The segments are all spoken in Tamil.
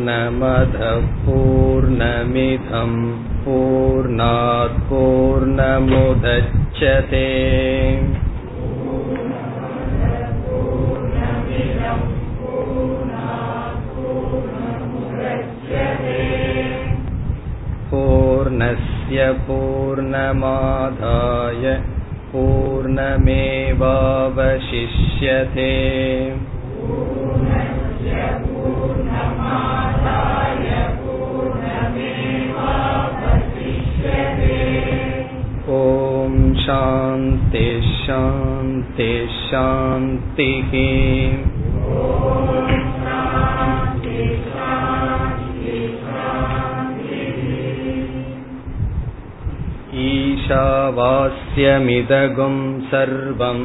पूर्णमदः पूर्णमिदं पूर्णात् पूर्णमुदच्छते पूर्णस्य पूर्णमादाय पूर्णमेवावशिष्यते ॐ शान्ति शान्ति शान्तिः ईशावास्यमिदगुं सर्वम्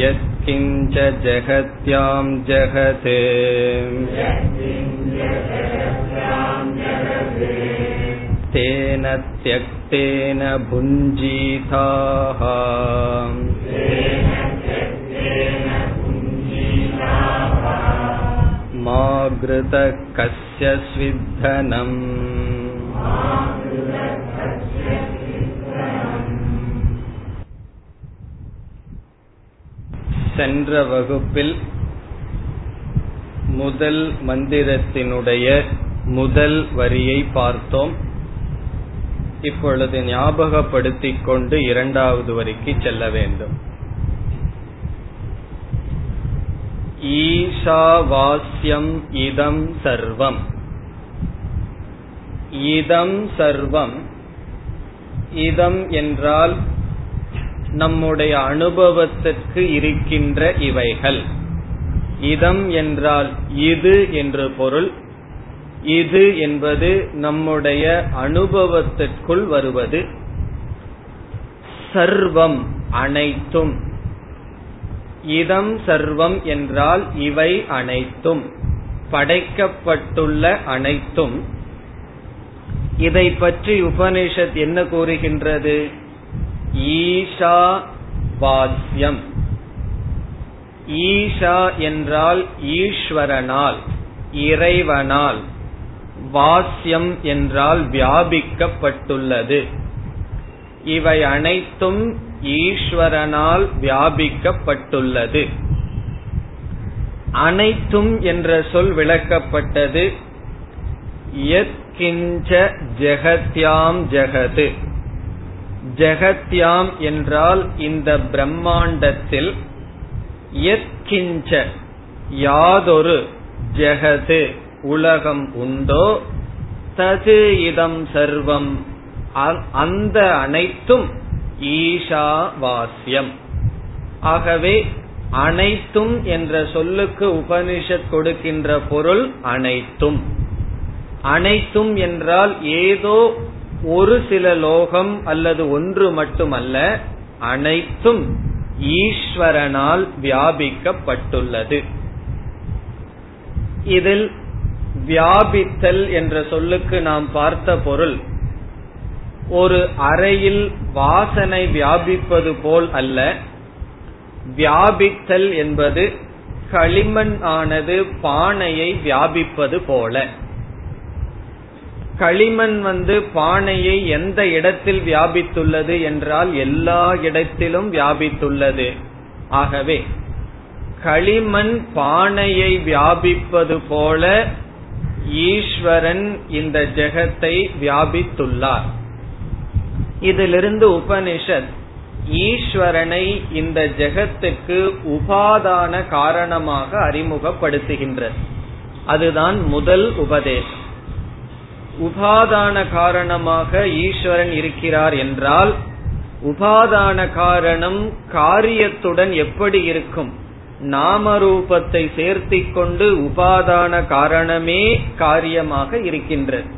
यत्किञ्च जगत्यां जगत् तेन त्यक्तेन भुञ्जीथाः मा घृतः कस्य स्विद्धनम् சென்ற வகுப்பில் முதல் மந்திரத்தினுடைய முதல் வரியை பார்த்தோம் இப்பொழுது ஞாபகப்படுத்திக் கொண்டு இரண்டாவது வரிக்கு செல்ல வேண்டும். ஈஷாவாஸ்யம் இதம் சர்வம். இதம் சர்வம். இதம் என்றால் நம்முடைய அனுபவத்திற்கு இருக்கின்ற இவைகள். இதம் என்றால் இது என்று பொருள் இது என்பது நம்முடைய அனுபவத்திற்குள் வருவது. சர்வம் அனைத்தும். இதம் சர்வம் என்றால் இவை அனைத்தும். படைக்கப்பட்டுள்ள அனைத்தும். இதை பற்றி உபனிஷத் என்ன கூறுகின்றது? ஈஷா பாஸ்யம் ஈஷா என்றால் ஈஸ்வரனால் இறைவனால். வாஸ்யம் என்றால் வியாபிக்கப்பட்டுள்ளது. இவை அனைத்தும் ஈஸ்வரனால் வியாபிக்கப்பட்டுள்ளது. அனைத்தும் என்ற சொல் விளக்கப்பட்டது. யத்கிஞ்ச ஜெகத்யாம் ஜெகது. ஜெகத்யாம் என்றால் இந்த பிரம்மாண்டத்தில் எத்கிஞ்ச யாதொரு ஜெகது. உலகம் உண்டோ? தது இதம் சர்வம். அந்த அனைத்தும் ஈஷா வாசியம் ஆகவே அனைத்தும் என்ற சொல்லுக்கு உபனிஷத் கொடுக்கின்ற பொருள் அனைத்தும். அனைத்தும் என்றால் ஏதோ ஒரு சில லோகம் அல்லது ஒன்று மட்டுமல்ல அனைத்தும் ஈஸ்வரனால் வியாபிக்கப்பட்டுள்ளது. இதில் வியாபித்தல் என்ற சொல்லுக்கு நாம் பார்த்த பொருள் ஒரு அறையில் வாசனை வியாபிப்பது போல் அல்ல. வியாபித்தல் என்பது களிமண் ஆனது பானையை வியாபிப்பது போல. களிமண் வந்து பானையை எந்த இடத்தில் வியாபித்துள்ளது என்றால் எல்லா இடத்திலும் வியாபித்துள்ளது. ஆகவே களிமண் பானையை வியாபிப்பது போல ஈஸ்வரன் இந்த ஜெகத்தை வியாபித்துள்ளார். இதிலிருந்து உபனிஷத் ஈஸ்வரனை இந்த ஜெகத்துக்கு உபாதான காரணமாக அறிமுகப்படுத்துகின்றது. அதுதான் முதல் உபதேசம். உபாதான காரணமாக ஈஸ்வரன் இருக்கிறார் என்றால் உபாதான காரணம் காரியத்துடன் எப்படி இருக்கும்? நாமரூபத்தை சேர்த்திக் கொண்டு உபாதான காரணமே காரியமாக இருக்கின்றது.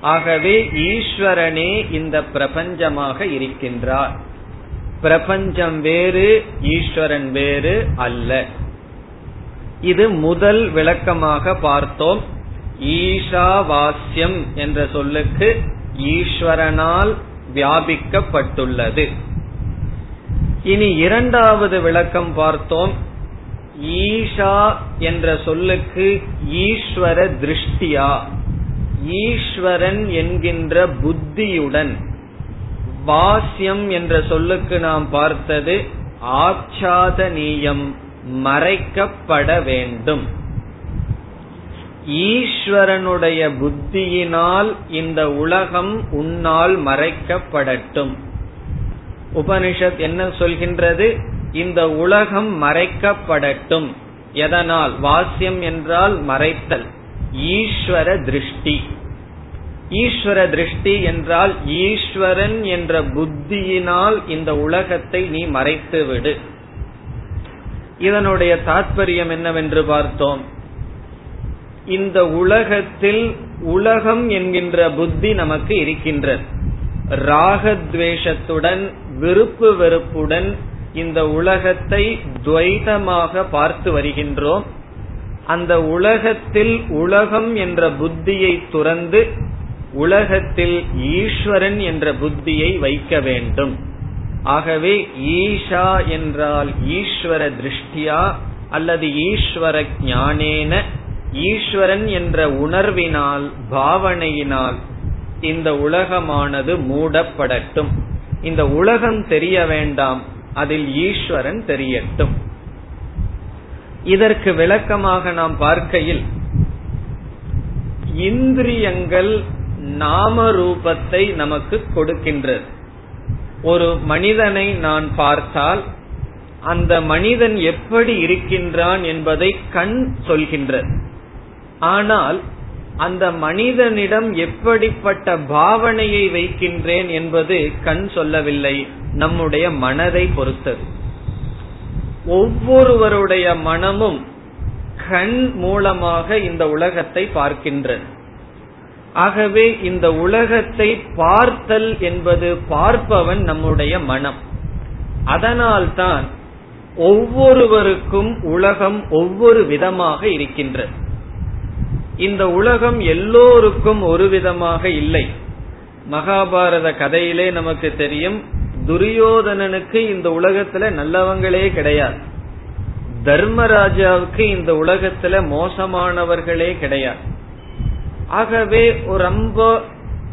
ஆகவே ஈஸ்வரனே இந்த பிரபஞ்சமாக இருக்கின்றார். பிரபஞ்சம் வேறு ஈஸ்வரன் வேறு அல்ல. இது முதல் விளக்கமாக பார்த்தோம். ஈஷாவாஸ்யம் என்ற சொல்லுக்கு ஈஸ்வரனால் வியாபிக்கப்பட்டுள்ளது. இனி இரண்டாவது விளக்கம் பார்த்தோம். ஈஷா என்ற சொல்லுக்கு ஈஸ்வர திருஷ்டியா. ஈஸ்வரன் என்கின்ற புத்தியுடன். பாஸ்யம் என்ற சொல்லுக்கு நாம் பார்த்தது ஆச்சாதனீயம் மறைக்கப்பட வேண்டும். ஈஸ்வரனுடைய புத்தியினால் இந்த உலகம் உன்னால் மறைக்கப்படட்டும். உபனிஷத் என்ன சொல்கின்றது? இந்த உலகம் மறைக்கப்படட்டும். எதனால்? வாசியம் என்றால் மறைத்தல். ஈஸ்வர திருஷ்டி. ஈஸ்வர திருஷ்டி என்றால் ஈஸ்வரன் என்ற புத்தியினால் இந்த உலகத்தை நீ மறைத்து விடு இதனுடைய தாற்பயம் என்னவென்று பார்த்தோம். இந்த உலகத்தில் உலகம் என்கின்ற புத்தி நமக்கு இருக்கின்றது. ராகத்வேஷத்துடன் விருப்பு வெறுப்புடன் இந்த உலகத்தை துவைதமாக பார்த்து வருகின்றோம். அந்த உலகத்தில் உலகம் என்ற புத்தியை துறந்து உலகத்தில் ஈஸ்வரன் என்ற புத்தியை வைக்க வேண்டும். ஆகவே ஈஷா என்றால் ஈஸ்வர திருஷ்டியா அல்லது ஈஸ்வர ஞானேன ஈஸ்வரன் என்ற உணர்வினால் பாவனையினால் இந்த உலகமானது மூடப்படட்டும். இந்த உலகம் தெரிய வேண்டாம். அதில் ஈஸ்வரன் தெரியட்டும். இதற்கு விளக்கமாக நாம் பார்க்கையில் இந்திரியங்கள் நாம ரூபத்தை நமக்கு கொடுக்கின்றது. ஒரு மனிதனை நான் பார்த்தால் அந்த மனிதன் எப்படி இருக்கின்றான் என்பதை கண் சொல்கின்றது. ஆனால் அந்த மனிதனிடம் எப்படிப்பட்ட பாவனையை வைக்கின்றேன் என்பது கண் சொல்லவில்லை நம்முடைய மனதை பொறுத்தது. ஒவ்வொருவருடைய மனமும் கண் மூலமாக இந்த உலகத்தை பார்க்கின்றது. ஆகவே இந்த உலகத்தை பார்த்தல் என்பது பார்ப்பவன் நம்முடைய மனம். அதனால்தான் ஒவ்வொருவருக்கும் உலகம் ஒவ்வொரு விதமாக இருக்கின்றது. இந்த உலகம் எல்லோருக்கும் ஒரு விதமாக இல்லை. மகாபாரத கதையிலே நமக்கு தெரியும் துரியோதனனுக்கு இந்த உலகத்துல நல்லவங்களே கிடையாது. தர்மராஜாவுக்கு இந்த உலகத்துல மோசமானவர்களே கிடையாது. ஆகவே ரொம்ப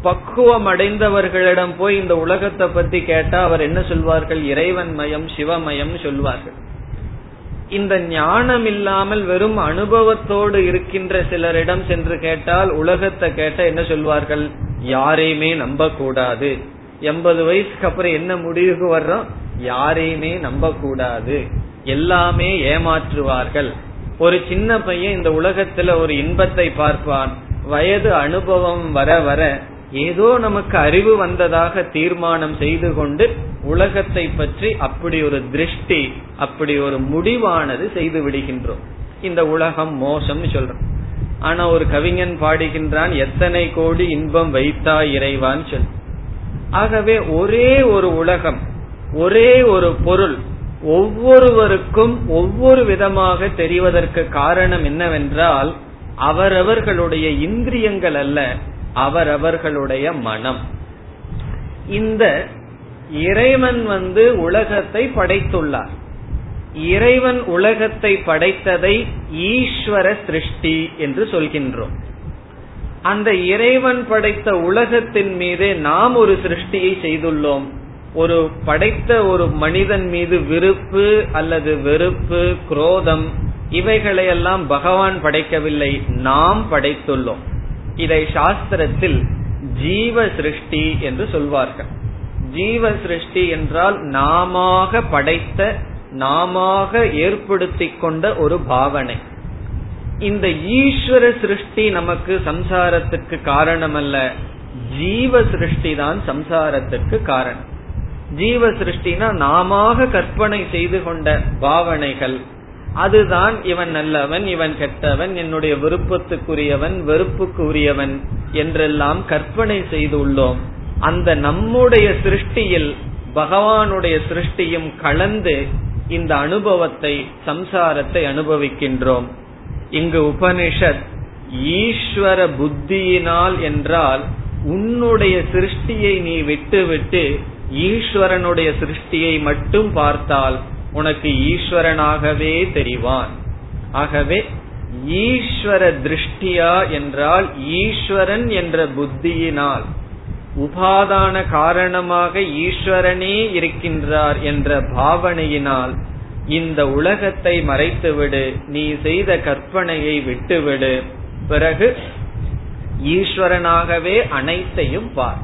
பக்குவம் அடைந்தவர்களிடம் போய் இந்த உலகத்தை பத்தி கேட்டா அவர் என்ன சொல்வார்கள்? இறைவன் மயம் சிவமயம் சொல்வார்கள். இந்த ஞானம் இல்லாமல் வெறும் அனுபவத்தோடு இருக்கின்ற சிலரிடம் சென்று கேட்டால் உலகத்தை கேட்ட என்ன சொல்வார்கள்? யாரையுமே நம்ப கூடாது எண்பது வயசுக்கு அப்புறம் என்ன முடிவுக்கு வர்றோம்? யாரையுமே நம்ப கூடாது எல்லாமே ஏமாற்றுவார்கள். ஒரு சின்ன பையன் இந்த உலகத்துல ஒரு இன்பத்தை பார்ப்பான். வயது அனுபவம் வர வர ஏதோ நமக்கு அறிவு வந்ததாக தீர்மானம் செய்து கொண்டு உலகத்தை பற்றி அப்படி ஒரு திருஷ்டி அப்படி ஒரு முடிவானது செய்து விடுகின்றோம். இந்த உலகம் மோசம்னு சொல்றோம். ஆனா ஒரு கவிஞன் பாடுகின்றான் எத்தனை கோடி இன்பம் வைத்தா இறைவான் சொல். ஆகவே ஒரே ஒரு உலகம் ஒரே ஒரு பொருள் ஒவ்வொருவருக்கும் ஒவ்வொரு விதமாக தெரிவதற்கு காரணம் என்னவென்றால் அவரவர்களுடைய இந்திரியங்கள் அல்ல அவரவர்களுடைய மனம். இந்த இறைவன் வந்து உலகத்தை படைத்துள்ளார். இறைவன் உலகத்தை படைத்ததை ஈஸ்வர சிருஷ்டி என்று சொல்கின்றோம். அந்த இறைவன் படைத்த உலகத்தின் மீது நாம் ஒரு சிருஷ்டியை செய்துள்ளோம். ஒரு படைத்த ஒரு மனிதன் மீது விருப்பு அல்லது வெறுப்பு குரோதம் இவைகளையெல்லாம் பகவான் படைக்கவில்லை நாம் படைத்துள்ளோம். இதை சாஸ்திரத்தில் ஜீவ சிருஷ்டி என்று சொல்வார்கள். ஜீவ சிருஷ்டி என்றால் நாம படைத்த நாம ஏற்படுத்திக் கொண்ட ஒரு பாவனை. இந்த ஈஸ்வர சிருஷ்டி நமக்கு சம்சாரத்துக்கு காரணம் அல்ல ஜீவ சிருஷ்டி தான் சம்சாரத்துக்கு காரணம். ஜீவ சிருஷ்டினா நாம கற்பனை செய்து கொண்ட பாவனைகள். அதுதான் இவன் நல்லவன் இவன் கெட்டவன் என்னுடைய விருப்பத்துக்குரியவன் வெறுப்புக்குரியவன் என்றெல்லாம் கற்பனை செய்துள்ளோம் அந்த நம்முடைய சிருஷ்டியில் பகவானுடைய சிருஷ்டியும் கலந்து இந்த அனுபவத்தை சம்சாரத்தை அனுபவிக்கின்றோம். இங்கு உபனிஷத் ஈஸ்வர புத்தியினால் என்றால் உன்னுடைய சிருஷ்டியை நீ விட்டுவிட்டு ஈஸ்வரனுடைய சிருஷ்டியை மட்டும் பார்த்தால் உனக்கு ஈஸ்வரனாகவே தெரிவான். ஆகவே ஈஸ்வர திருஷ்டியா என்றால் ஈஸ்வரன் என்ற புத்தியினால் உபாதான காரணமாக ஈஸ்வரனே இருக்கின்றார் என்ற பாவனையினால் இந்த உலகத்தை மறைத்துவிடு நீ செய்த கற்பனையை விட்டுவிடு. பிறகு ஈஸ்வரனாகவே அனைத்தையும் பார்.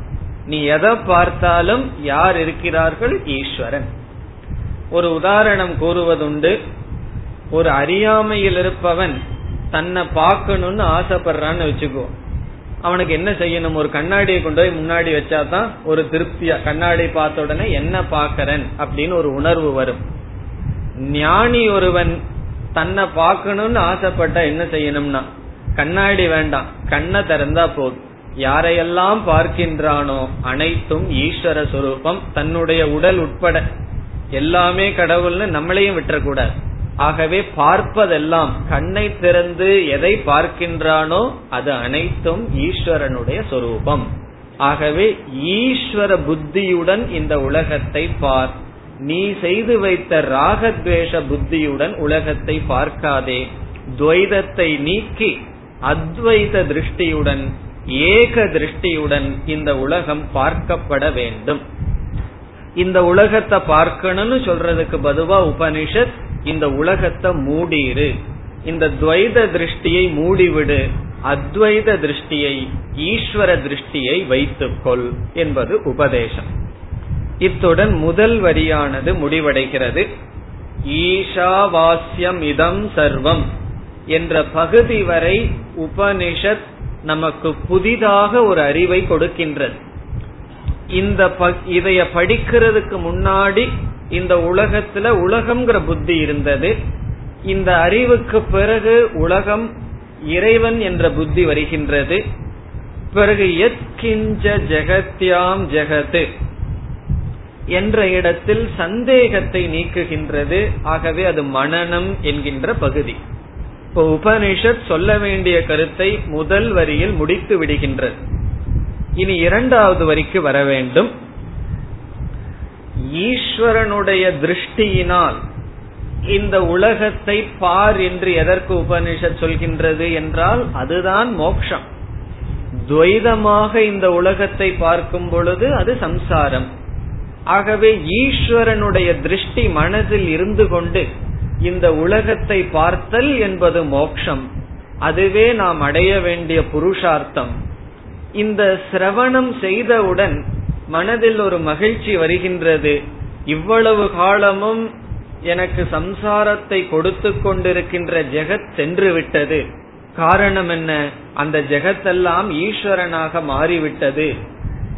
நீ எதை பார்த்தாலும் யார் இருக்கிறார்கள்? ஈஸ்வரன். ஒரு உதாரணம் கூறுவதுண்டு ஒரு அறியாமையில் இருப்பவன் தன்னை பார்க்கணும்னு ஆசைப்படுறான்னு வச்சுக்கோ. அவனுக்கு என்ன செய்யணும்? ஒரு கண்ணாடியை கொண்டு போய் முன்னாடி வச்சாதான் ஒரு திருப்தியா கண்ணாடி பார்த்த உடனே என்ன பாக்கிறன் அப்படின்னு ஒரு உணர்வு வரும். ஞானி ஒருவன் தன்னை பார்க்கணும்னு ஆசைப்பட்டா என்ன செய்யணும்னா கண்ணாடி வேண்டாம் கண்ணை திறந்தா போதும். யாரையெல்லாம் பார்க்கின்றானோ அனைத்தும் ஈஸ்வர சுரூபம் தன்னுடைய உடல் உட்பட. எல்லாமே கடவுள்னு நம்மளையும் விட்டுறக்கூடாது. ஆகவே பார்ப்பதெல்லாம் கண்ணை திறந்து எதை பார்க்கின்றானோ அது அனைத்தும் ஈஸ்வரனுடைய சொரூபம். ஆகவே ஈஸ்வர புத்தியுடன் இந்த உலகத்தை பார். நீ செய்து வைத்த ராகத்வேஷ புத்தியுடன் உலகத்தை பார்க்காதே. துவைதத்தை நீக்கி அத்வைத திருஷ்டியுடன் ஏக திருஷ்டியுடன் இந்த உலகம் பார்க்கப்பட வேண்டும். இந்த உலகத்தை பார்க்கணும்னு சொல்றதுக்கு பதுவா உபனிஷத் இந்த உலகத்தை மூடிரு இந்த துவைத திருஷ்டியை மூடிவிடு. அத்வைத திருஷ்டியை ஈஸ்வர திருஷ்டியை வைத்துக்கொள் என்பது உபதேசம். இத்துடன் முதல் வரியானது முடிவடைகிறது. ஈஷாவாஸ்யம் இதம் சர்வம் என்ற பகுதி வரை உபனிஷத் நமக்கு புதிதாக ஒரு அறிவை கொடுக்கின்றது. இந்த இதைய படிக்கிறதுக்கு முன்னாடி இந்த உலகத்துல உலகம்ங்கிற புத்தி இருந்தது. இந்த அறிவுக்கு பிறகு உலகம் இறைவன் என்ற புத்தி வருகின்றது. பிறகு எத்கிஞ்ச ஜெகத்யாம் ஜெகத்து என்ற இடத்தில் சந்தேகத்தை நீக்குகின்றது. ஆகவே அது மனநம் என்கின்ற பகுதி. இப்போ உபனிஷத் சொல்ல வேண்டிய கருத்தை முதல் வரியில் முடித்து விடுகின்றது. இனி இரண்டாவது வரிக்கு வர வேண்டும். ஈஸ்வரனுடைய திருஷ்டியினால் இந்த உலகத்தை பார் என்று எதற்கு உபனிஷத் சொல்கின்றது என்றால் அதுதான் மோக்ஷம். துவைதமாக இந்த உலகத்தை பார்க்கும் பொழுது அது சம்சாரம். ஆகவே ஈஸ்வரனுடைய திருஷ்டி மனதில் இருந்து கொண்டு இந்த உலகத்தை பார்த்தல் என்பது மோக்ஷம். அதுவே நாம் அடைய வேண்டிய புருஷார்த்தம். இந்த சிரவணம் செய்தவுடன் மனதில் ஒரு மகிழ்ச்சி வருகின்றது. இவ்வளவு காலமும் எனக்கு சம்சாரத்தை கொடுத்து கொண்டிருக்கின்ற ஜெகத் சென்று விட்டது. காரணம் என்ன? அந்த ஜெகத்தெல்லாம் ஈஸ்வரனாக மாறிவிட்டது.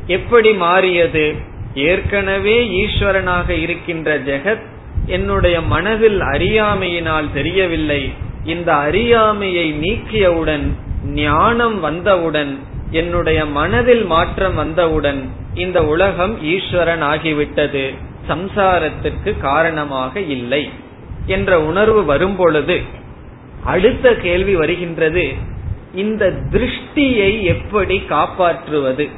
எப்படி மாறியது? ஏற்கனவே ஈஸ்வரனாக இருக்கின்ற ஜெகத் என்னுடைய மனதில் அறியாமையினால் தெரியவில்லை. இந்த அறியாமையை நீக்கியவுடன் ஞானம் வந்தவுடன் என்னுடைய மனதில் மாற்றம் வந்தவுடன் இந்த உலகம் ஈஸ்வரன் ஆகிவிட்டது சம்சாரத்திற்கு காரணமாக இல்லை என்ற உணர்வு வரும்பொழுது அடுத்த கேள்வி வருகின்றது. இந்த திருஷ்டியை எப்படி காப்பாற்றுவது?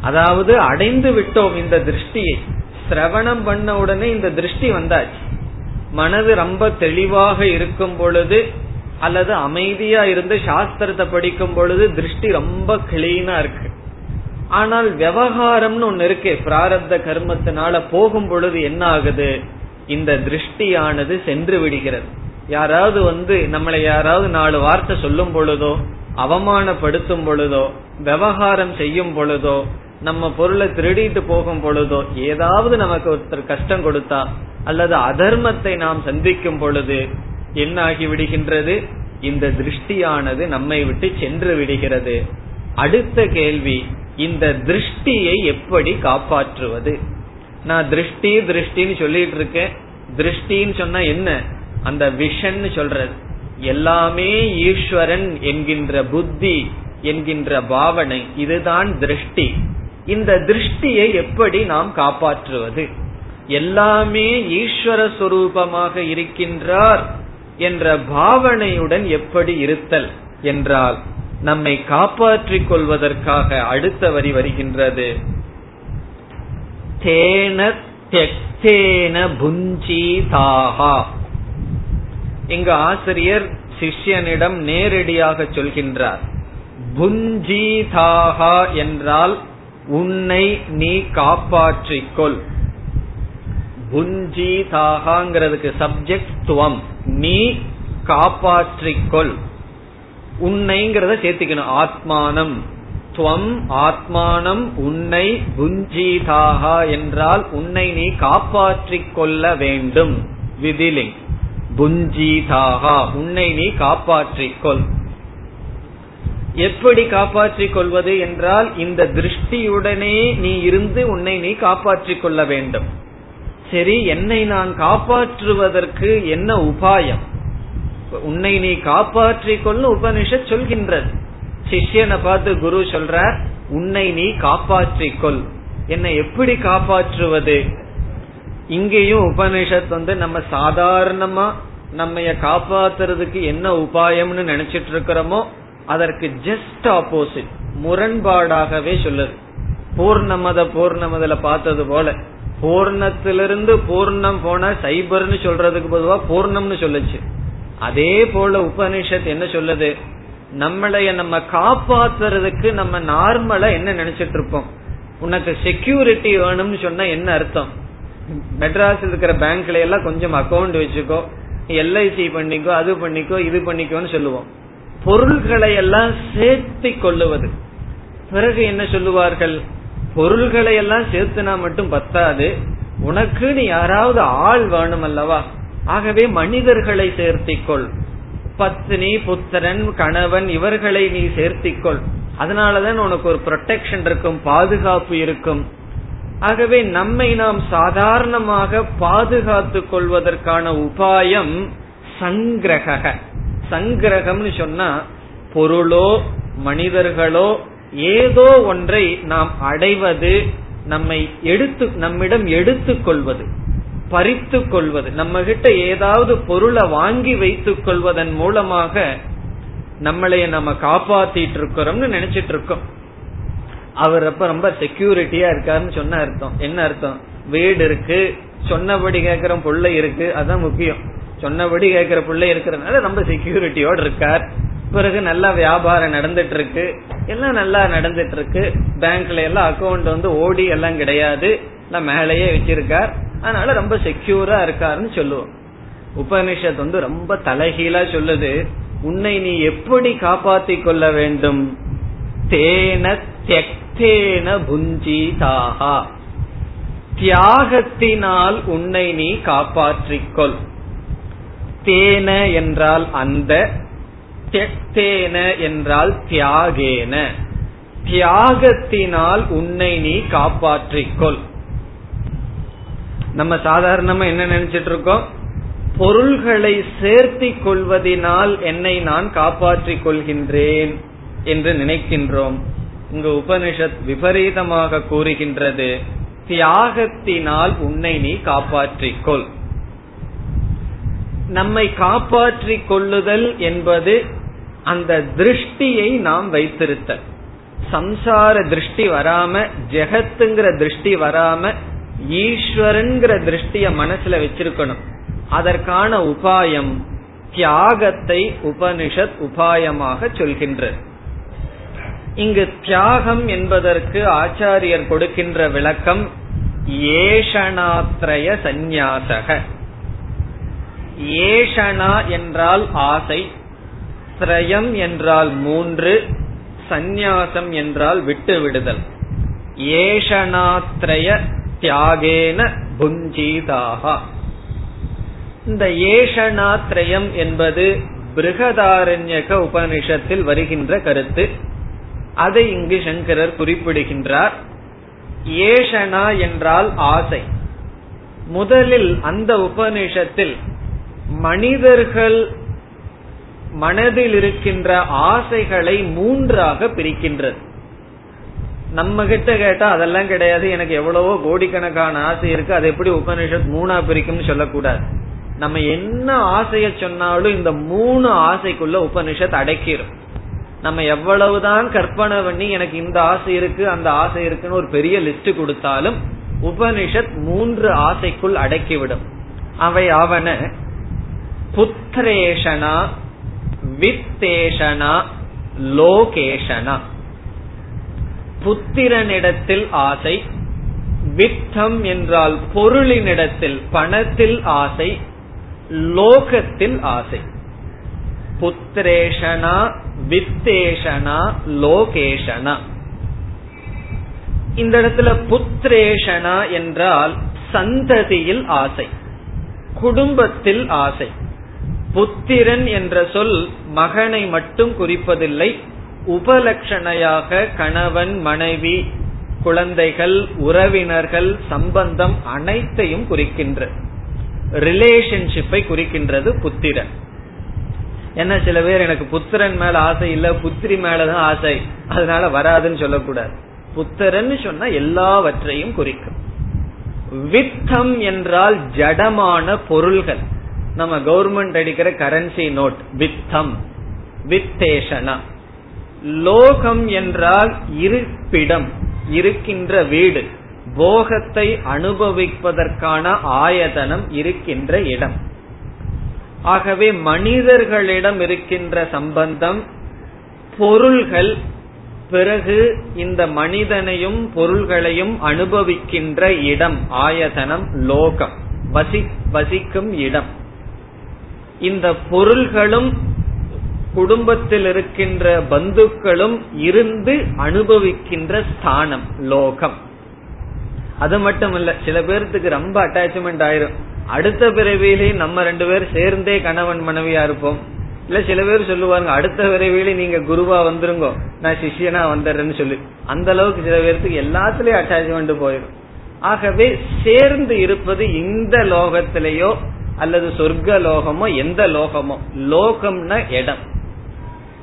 அதாவது அடைந்து விட்டோம் இந்த திருஷ்டியை. சிரவணம் பண்ண உடனே இந்த திருஷ்டி வந்தாச்சு. மனது ரொம்ப தெளிவாக இருக்கும் பொழுது அல்லது அமைதியா இருந்து சாஸ்திரத்தை படிக்கும் பொழுது திருஷ்டி ரொம்ப கிளீனா இருக்கு. ஆனால் விவகாரம்னு ஒண்ணு இருக்கு பிராரப்த கர்மத்தினால போகும் பொழுது என்ன ஆகுது இந்த திருஷ்டியானது சென்று விடுகிறது. யாராவது வந்து நம்மளை யாராவது நாலு வார்த்தை சொல்லும் பொழுதோ அவமானப்படுத்தும் பொழுதோ விவகாரம் செய்யும் பொழுதோ நம்ம பொருளை திருடிட்டு போகும் பொழுதோ ஏதாவது நமக்கு ஒருத்தர் கஷ்டம் கொடுத்தா அல்லது அதர்மத்தை நாம் சந்திக்கும் பொழுது என்ன ஆகிவிடுகின்றது இந்த திருஷ்டியானது நம்மை விட்டு சென்று விடுகிறது. அடுத்த கேள்வி இந்த திருஷ்டியை எப்படி காப்பாற்றுவது? நான் திருஷ்டி திருஷ்டின்னு சொல்லிட்டு இருக்கேன் திருஷ்டின்னு சொன்னா என்ன? அந்த விஷன் சொல்றது. எல்லாமே ஈஸ்வரன் என்கின்ற புத்தி என்கின்ற பாவனை இதுதான் திருஷ்டி. இந்த திருஷ்டியை எப்படி நாம் காப்பாற்றுவது? எல்லாமே ஈஸ்வர சுரூபமாக இருக்கின்றார். என்ற பாவனையுடன் எப்படி இருத்தல் என்றால் நம்மை காப்பாற்றிக் கொள்வதற்காக அடுத்த வரி வருகின்றது. தேன தெக்த புஞ்சீதாகா. இங்கு ஆசிரியர் சிஷ்யனிடம் நேரடியாக சொல்கின்றார் புஞ்சீதாகா என்றால் உன்னை நீ காப்பாற்றிக்கொள் புஞ்சீதாகாங்கிறதுக்கு சப்ஜெக்ட் துவம். நீ காப்பாற்றிக்கொள். உன்னைங்கிறத சேர்த்துக்கணும். ஆத்மானம். துவம் ஆத்மானம் உன்னை புஞ்சீதாகா என்றால் உன்னை நீ காப்பாற்றிக் கொள்ள வேண்டும். விதிலிங். புஞ்சீதாகா. உன்னை நீ காப்பாற்றிக்கொள். எப்படி காப்பாற்றிக் கொள்வது என்றால் இந்த திருஷ்டியுடனே நீ இருந்து உன்னை நீ காப்பாற்றிக் கொள்ள வேண்டும். சரி என்னை நான் காப்பாற்றுவதற்கு என்ன உபாயம்? உன்னை நீ காப்பாற்றிக் கொள்ள உபனிஷத் சொல்கின்றது. சிஷ்யனை பார்த்து குரு சொல்றார் உன்னை நீ காப்பாற்றிக் கொள். என்னை எப்படி காப்பாற்றுவது? இங்கேயும் உபனிஷத் வந்து நம்ம சாதாரணமா நம்ம காப்பாத்துறதுக்கு என்ன உபாயம்னு நினைச்சிட்டு இருக்கிறோமோ அதற்கு ஜஸ்ட் ஆப்போசிட் முரண்பாடாகவே சொல்லுது. பூர்ணமத பூர்ணமதுல பார்த்தது போல. பூர்ணத்திலிருந்து பூர்ணம் போன சைபர்னு சொல்றதுக்கு பொதுவா பூர்ணம்னு சொல்லுச்சு. அதே போல உபனிஷத் என்ன சொல்லுது? நம்மளைய நம்ம காப்பாத்துறதுக்கு நம்ம நார்மலா என்ன நினைச்சிட்டு இருப்போம்? உனக்கு செக்யூரிட்டி வேணும்னு சொன்னா என்ன அர்த்தம்? மெட்ராஸ் இருக்கிற பேங்க்ல எல்லாம் கொஞ்சம் அக்கௌண்ட் வச்சுக்கோ எல்ஐசி பண்ணிக்கோ அது பண்ணிக்கோ இது பண்ணிக்கோன்னு சொல்லுவோம். பொருள்களை எல்லாம் சேர்த்தி கொள்ளுவது. பிறகு என்ன சொல்லுவார்கள்? பொருள்களை எல்லாம் சேர்த்துனா மட்டும் பத்தாது. உனக்கு நீ யாராவது ஆள் வேணும் அல்லவா ஆகவே மனிதர்களை சேர்த்திக்கொள். பத்னி புத்திரன் கணவன் இவர்களை நீ சேர்த்திக்கொள். அதனாலதான் உனக்கு ஒரு ப்ரொடெக்ஷன் இருக்கும் பாதுகாப்பு இருக்கும். ஆகவே நம்மை நாம் சாதாரணமாக பாதுகாத்து கொள்வதற்கான உபாயம் சங்கிரக சங்கிரகம்னு சொன்னா பொருளோ மனிதர்களோ ஏதோ ஒன்றை நாம் அடைவது நம்மை எடுத்து நம்மிடம் எடுத்துக்கொள்வது பறித்து கொள்வது நம்ம கிட்ட ஏதாவது பொருளை வாங்கி வைத்துக் கொள்வதன் மூலமாக நம்மளைய நம்ம காப்பாத்திட்டு இருக்கிறோம்னு நினைச்சிட்டு இருக்கோம் அவர் அப்ப ரொம்ப செக்யூரிட்டியா இருக்காருன்னு சொன்ன அர்த்தம். என்ன அர்த்தம்? வீடு இருக்கு சொன்னபடி கேட்கிற பிள்ளை இருக்கு அதான் முக்கியம். சொன்னபடி கேட்கிற பிள்ளை இருக்கிறதுனால ரொம்ப செக்யூரிட்டியோட இருக்கார். பிறகு நல்லா வியாபாரம் நடந்துட்டு இருக்கு எல்லாம் நல்லா நடந்துட்டு இருக்கு பேங்க்ல எல்லாம் அக்கௌண்ட் வந்து ஓடி எல்லாம் கிடையாது. எல்லாம் மேலேயே வச்சிருக்கார். அதனால ரொம்ப செக்யூரா இருக்காருன்னு சொல்லுவோம். உபனிஷத் வந்து ரொம்ப தலைகீழா சொல்லுது. உன்னை நீ எப்படி காப்பாத்தி கொள்ள வேண்டும்? தேன தியக்தேன புஞ்சிதாகா. தியாகத்தினால் உன்னை நீ காப்பாற்றிக்கொள் தேன என்றால் அந்த தியக்தேன என்றால் தியாகேன. தியாகத்தினால் உன்னை நீ காப்பாற்றிக்கொள். நம்ம சாதாரணமா என்ன நினைச்சிட்டு இருக்கோம் பொருள்களை சேர்த்தி கொள்வதனால் என்னை நான் காப்பாற்றிக் கொள்கின்றேன் என்று நினைக்கின்றோம். இங்கு உபனிஷத் விபரீதமாக கூறுகின்றது தியாகத்தினால் உன்னை நீ காப்பாற்றிக்கொள். நம்மை காப்பாற்றிக் கொள்ளுதல் என்பது அந்த திருஷ்டியை நாம் வைத்திருத்தல். சம்சார திருஷ்டி வராம ஜெகத்துங்கிற திருஷ்டி வராம ஈஸ்வரன்கிற திருஷ்டிய மனசுல வச்சிருக்கணும். அதற்கான உபாயம் தியாகத்தை உபனிஷத் உபாயமாக சொல்கின்றது. இங்கு தியாகம் என்பதற்கு ஆச்சாரியர் கொடுக்கின்ற விளக்கம் ஏஷனாத்ரய சந்நியாசக. ஏஷனா என்றால் ஆசை திரயம் என்றால் மூன்று சந்நியாசம் என்றால் விட்டு விடுதல் ஏஷனாத்ரய தியாகேன புஞ்சீதாகா இந்த ஏஷனாத்ரயம் என்பது பிருகதாரண்யக உபனிஷத்தில் வருகின்ற கருத்து. அதை இங்கு சங்கரர் குறிப்பிடுகின்றார். ஏஷனா என்றால் ஆசை. முதலில் அந்த உபனிஷத்தில் மனிதர்கள் மனதில் இருக்கின்ற ஆசைகளை மூன்றாக பிரிக்கின்றது. நம்ம கிட்ட கேட்டா அதெல்லாம் கிடையாது. எனக்கு எவ்வளவோ கோடிக்கணக்கான ஆசை இருக்கு. அது எப்படி உபனிஷத் மூணா பிரிக்கும்னு சொல்லக்கூடாது. நம்ம என்ன ஆசைய சொன்னாலும் இந்த மூணு ஆசைக்குள்ள உபனிஷத் அடைக்கிறோம் நம்ம எவ்வளவுதான் கற்பனை பண்ணி எனக்கு இந்த ஆசை இருக்கு அந்த ஆசை இருக்குன்னு ஒரு பெரிய லிஸ்ட் கொடுத்தாலும் உபனிஷத் மூன்று ஆசைக்குள் அடக்கிவிடும். அவை அவன புத்திரேஷனா வித்தேஷனா லோகேஷனா? புத்திரனிடத்தில் ஆசை வித்தம் என்றால் பொருளினிடத்தில் பணத்தில் ஆசை லோகத்தில் ஆசை. புத்திரேஷனா வித்தேஷனா லோகேஷனா? இந்த இடத்துல புத்திரேஷனா என்றால் சந்ததியில் ஆசை குடும்பத்தில் ஆசை. புத்திரன் என்ற சொல் மகனை மட்டும் குறிப்பதில்லை உபலட்சணையாக கணவன் மனைவி குழந்தைகள் உறவினர்கள் சம்பந்தம் அனைத்தையும் குறிக்கின்ற ரிலேஷன்ஷிப்பை குறிக்கின்றது புத்திரன். என்ன சில பேர் எனக்கு புத்திரன் மேல ஆசை இல்ல புத்திரி மேலதான் ஆசை அதனால வராதுன்னு சொல்லக்கூடாது. புத்திரன் சொன்னா எல்லாவற்றையும் குறிக்கும். வித்தம் என்றால் ஜடமான பொருள்கள். நம்ம கவர்மெண்ட் அடிக்கிற கரன்சி நோட் வித்தம் வித்தேஷனா லோகம் என்றால் இருப்பிடம் இருக்கின்ற வீடு. போகத்தை அனுபவிப்பதற்கான ஆயதனம் இருக்கின்ற இடம். ஆகவே மனிதர்களிடம் இருக்கின்ற சம்பந்தம் பொருள்கள் பிறகு இந்த மனிதனையும் பொருள்களையும் அனுபவிக்கின்ற இடம் ஆயதனம் லோகம். வசி வசிக்கும் இடம். இந்த பொருள்களும் குடும்பத்தில் இருக்கின்ற பந்துக்களும் இருந்து அனுபவிக்கின்ற ஸ்தானம் லோகம். அது மட்டும் இல்ல சில பேர்த்துக்கு ரொம்ப அட்டாச்மெண்ட் ஆயிரும். அடுத்த பிறவியிலேயே நம்ம ரெண்டு பேர் சேர்ந்தே கணவன் மனைவியா இருப்போம். இல்ல சில பேர் சொல்லுவாங்க அடுத்த விரைவில நீங்க குருவா வந்துருங்கோ நான் சிஷியனா வந்துடுறேன்னு சொல்லி. அந்த அளவுக்கு சில பேர்த்துக்கு எல்லாத்துலயும் அட்டாச்மெண்ட் போயிடும் ஆகவே சேர்ந்து இருப்பது இந்த லோகத்திலேயோ அல்லது சொர்க்க லோகமோ எந்த லோகமோ லோகம்னா இடம்.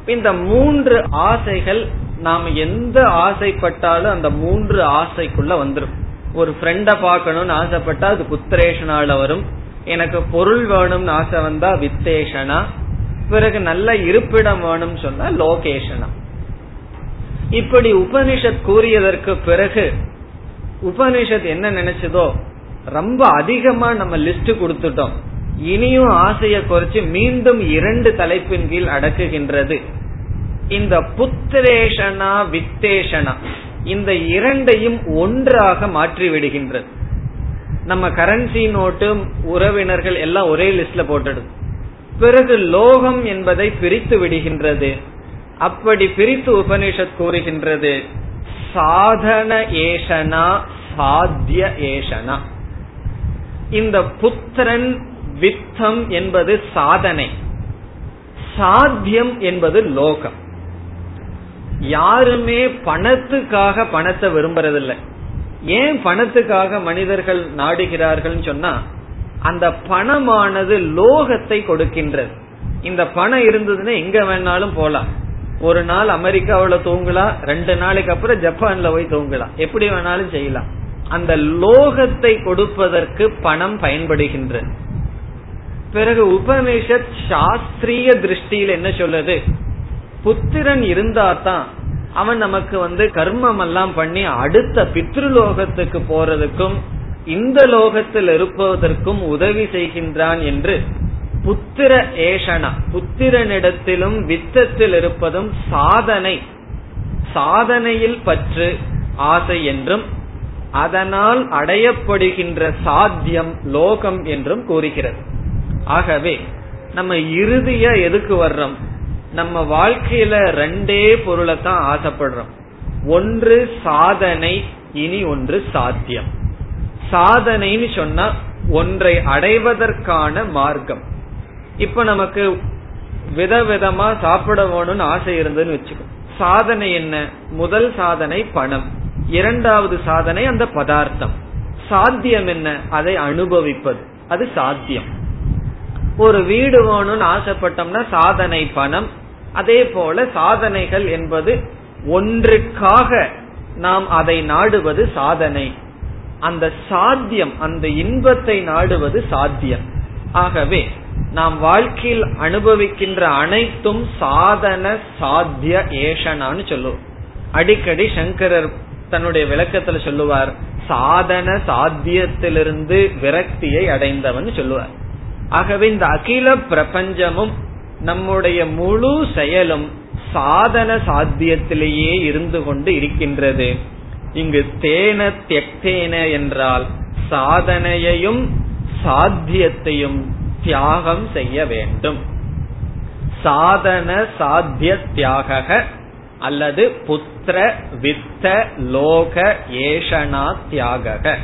இந்த மூன்று ஆசைகள் நாம் எந்த ஆசைப்பட்டாலும் அந்த மூன்று ஆசைக்குள்ள வந்துடும் ஒரு ஃப்ரெண்ட பாக்கணும்னு ஆசைப்பட்டா அது புத்திரேஷனால வரும். எனக்கு பொருள் வேணும்னு ஆசை வந்தா வித்தேஷனா. பிறகு நல்ல இருப்பிடம் வேணும்னு சொன்னா லோகேஷனா. இப்படி உபனிஷத் கூறியதற்கு பிறகு உபனிஷத் என்ன நினைச்சதோ ரொம்ப அதிகமா நம்ம லிஸ்ட் கொடுத்துட்டோம். இனியும் ஆசையை குறைச்சு மீண்டும் இரண்டு தலைப்பின் கீழ் அடக்குகின்றது. இந்த புத்திரேஷனா வித்தேஷனா இந்த இரண்டையும் ஒன்றாக மாற்றி விடுகின்றது. நம்ம கரன்சி நோட்டு உறவினர்கள் எல்லாம் ஒரே லிஸ்ட்ல போட்டுடுது பிறகு லோகம் என்பதை பிரித்து விடுகின்றது. அப்படி பிரித்து உபனிஷத் கூறுகின்றது. சாதன ஏஷனா சாத்திய ஏஷனா. இந்த புத்திரன் வித்தம் என்பது சாதனை. சாத்தியம் என்பது லோகம். யாருமே பணத்துக்காக பணத்தை விரும்புறதில்லை. ஏன் பணத்துக்காக மனிதர்கள் நாடுகிறார்கள் சொன்னா அந்த பணமானது லோகத்தை கொடுக்கின்றது. இந்த பணம் இருந்ததுன்னா எங்க வேணாலும் போலாம். ஒரு நாள் அமெரிக்காவில தூங்கலாம் ரெண்டு நாளைக்கு அப்புறம் ஜப்பான்ல போய் தூங்கலாம். எப்படி வேணாலும் செய்யலாம். அந்த லோகத்தை கொடுப்பதற்கு பணம் பயன்படுகின்றது பிறகு உபனிஷத் சாஸ்திரிய திருஷ்டியில் என்ன சொல்லுது? புத்திரன் இருந்தா தான் அவன் நமக்கு வந்து கர்மம் எல்லாம் பண்ணி அடுத்த பித்ருலோகத்துக்கு போறதுக்கும் இந்த லோகத்தில் இருப்பதற்கும் உதவி செய்கின்றான் என்று புத்திர ஏஷனா புத்திரனிடத்திலும் வித்தத்தில் இருப்பதும் சாதனை. சாதனையில் பற்று ஆசை என்றும் அதனால் அடையப்படுகின்ற சாத்தியம் லோகம் என்றும் கூறுகிறது. ஆகவே நம்ம இறுதியா எதுக்கு வர்றோம்? நம்ம வாழ்க்கையில ரெண்டே பொருளை தான் ஆசைப்படுறோம். ஒன்று சாதனை இனி ஒன்று சாத்தியம். சாதனைன்னு சொன்னா ஒன்றை அடைவதற்கான மார்க்கம். இப்ப நமக்கு விதவிதமா சாப்பிட வேணும்னு ஆசை இருந்ததுன்னு வச்சுக்கோ. சாதனை என்ன? முதல் சாதனை பணம். இரண்டாவது சாதனை அந்த பதார்த்தம். சாத்தியம் என்ன? அதை அனுபவிப்பது. அது சாத்தியம். ஒரு வீடு வேணும்னு ஆசைப்பட்டோம்னா சாதனை பணம். அதே போல சாதனைகள் என்பது ஒன்றுக்காக நாம் அதை நாடுவது சாதனை. அந்த சாத்தியம் அந்த இன்பத்தை நாடுவது சாத்தியம். ஆகவே நாம் வாழ்க்கையில் அனுபவிக்கின்ற அனைத்தும் சாதன சாத்திய ஏஷனான்னு சொல்லுவோம். அடிக்கடி சங்கரர் தன்னுடைய விளக்கத்துல சொல்லுவார் சாதன சாத்தியத்திலிருந்து விரக்தியை அடைந்தவன் சொல்லுவார். ஆகவே இந்த அகில பிரபஞ்சமும் நம்முடைய முழு செயலும் சாதன சாத்தியத்திலேயே இருந்து கொண்டு இருக்கின்றது. இங்கு தேன தியக்தேன என்றால் சாதனையையும் சாத்தியத்தையும் தியாகம் செய்ய வேண்டும். சாதன சாத்திய தியாக அல்லது புத்திர வித்த லோக ஏஷனா தியாக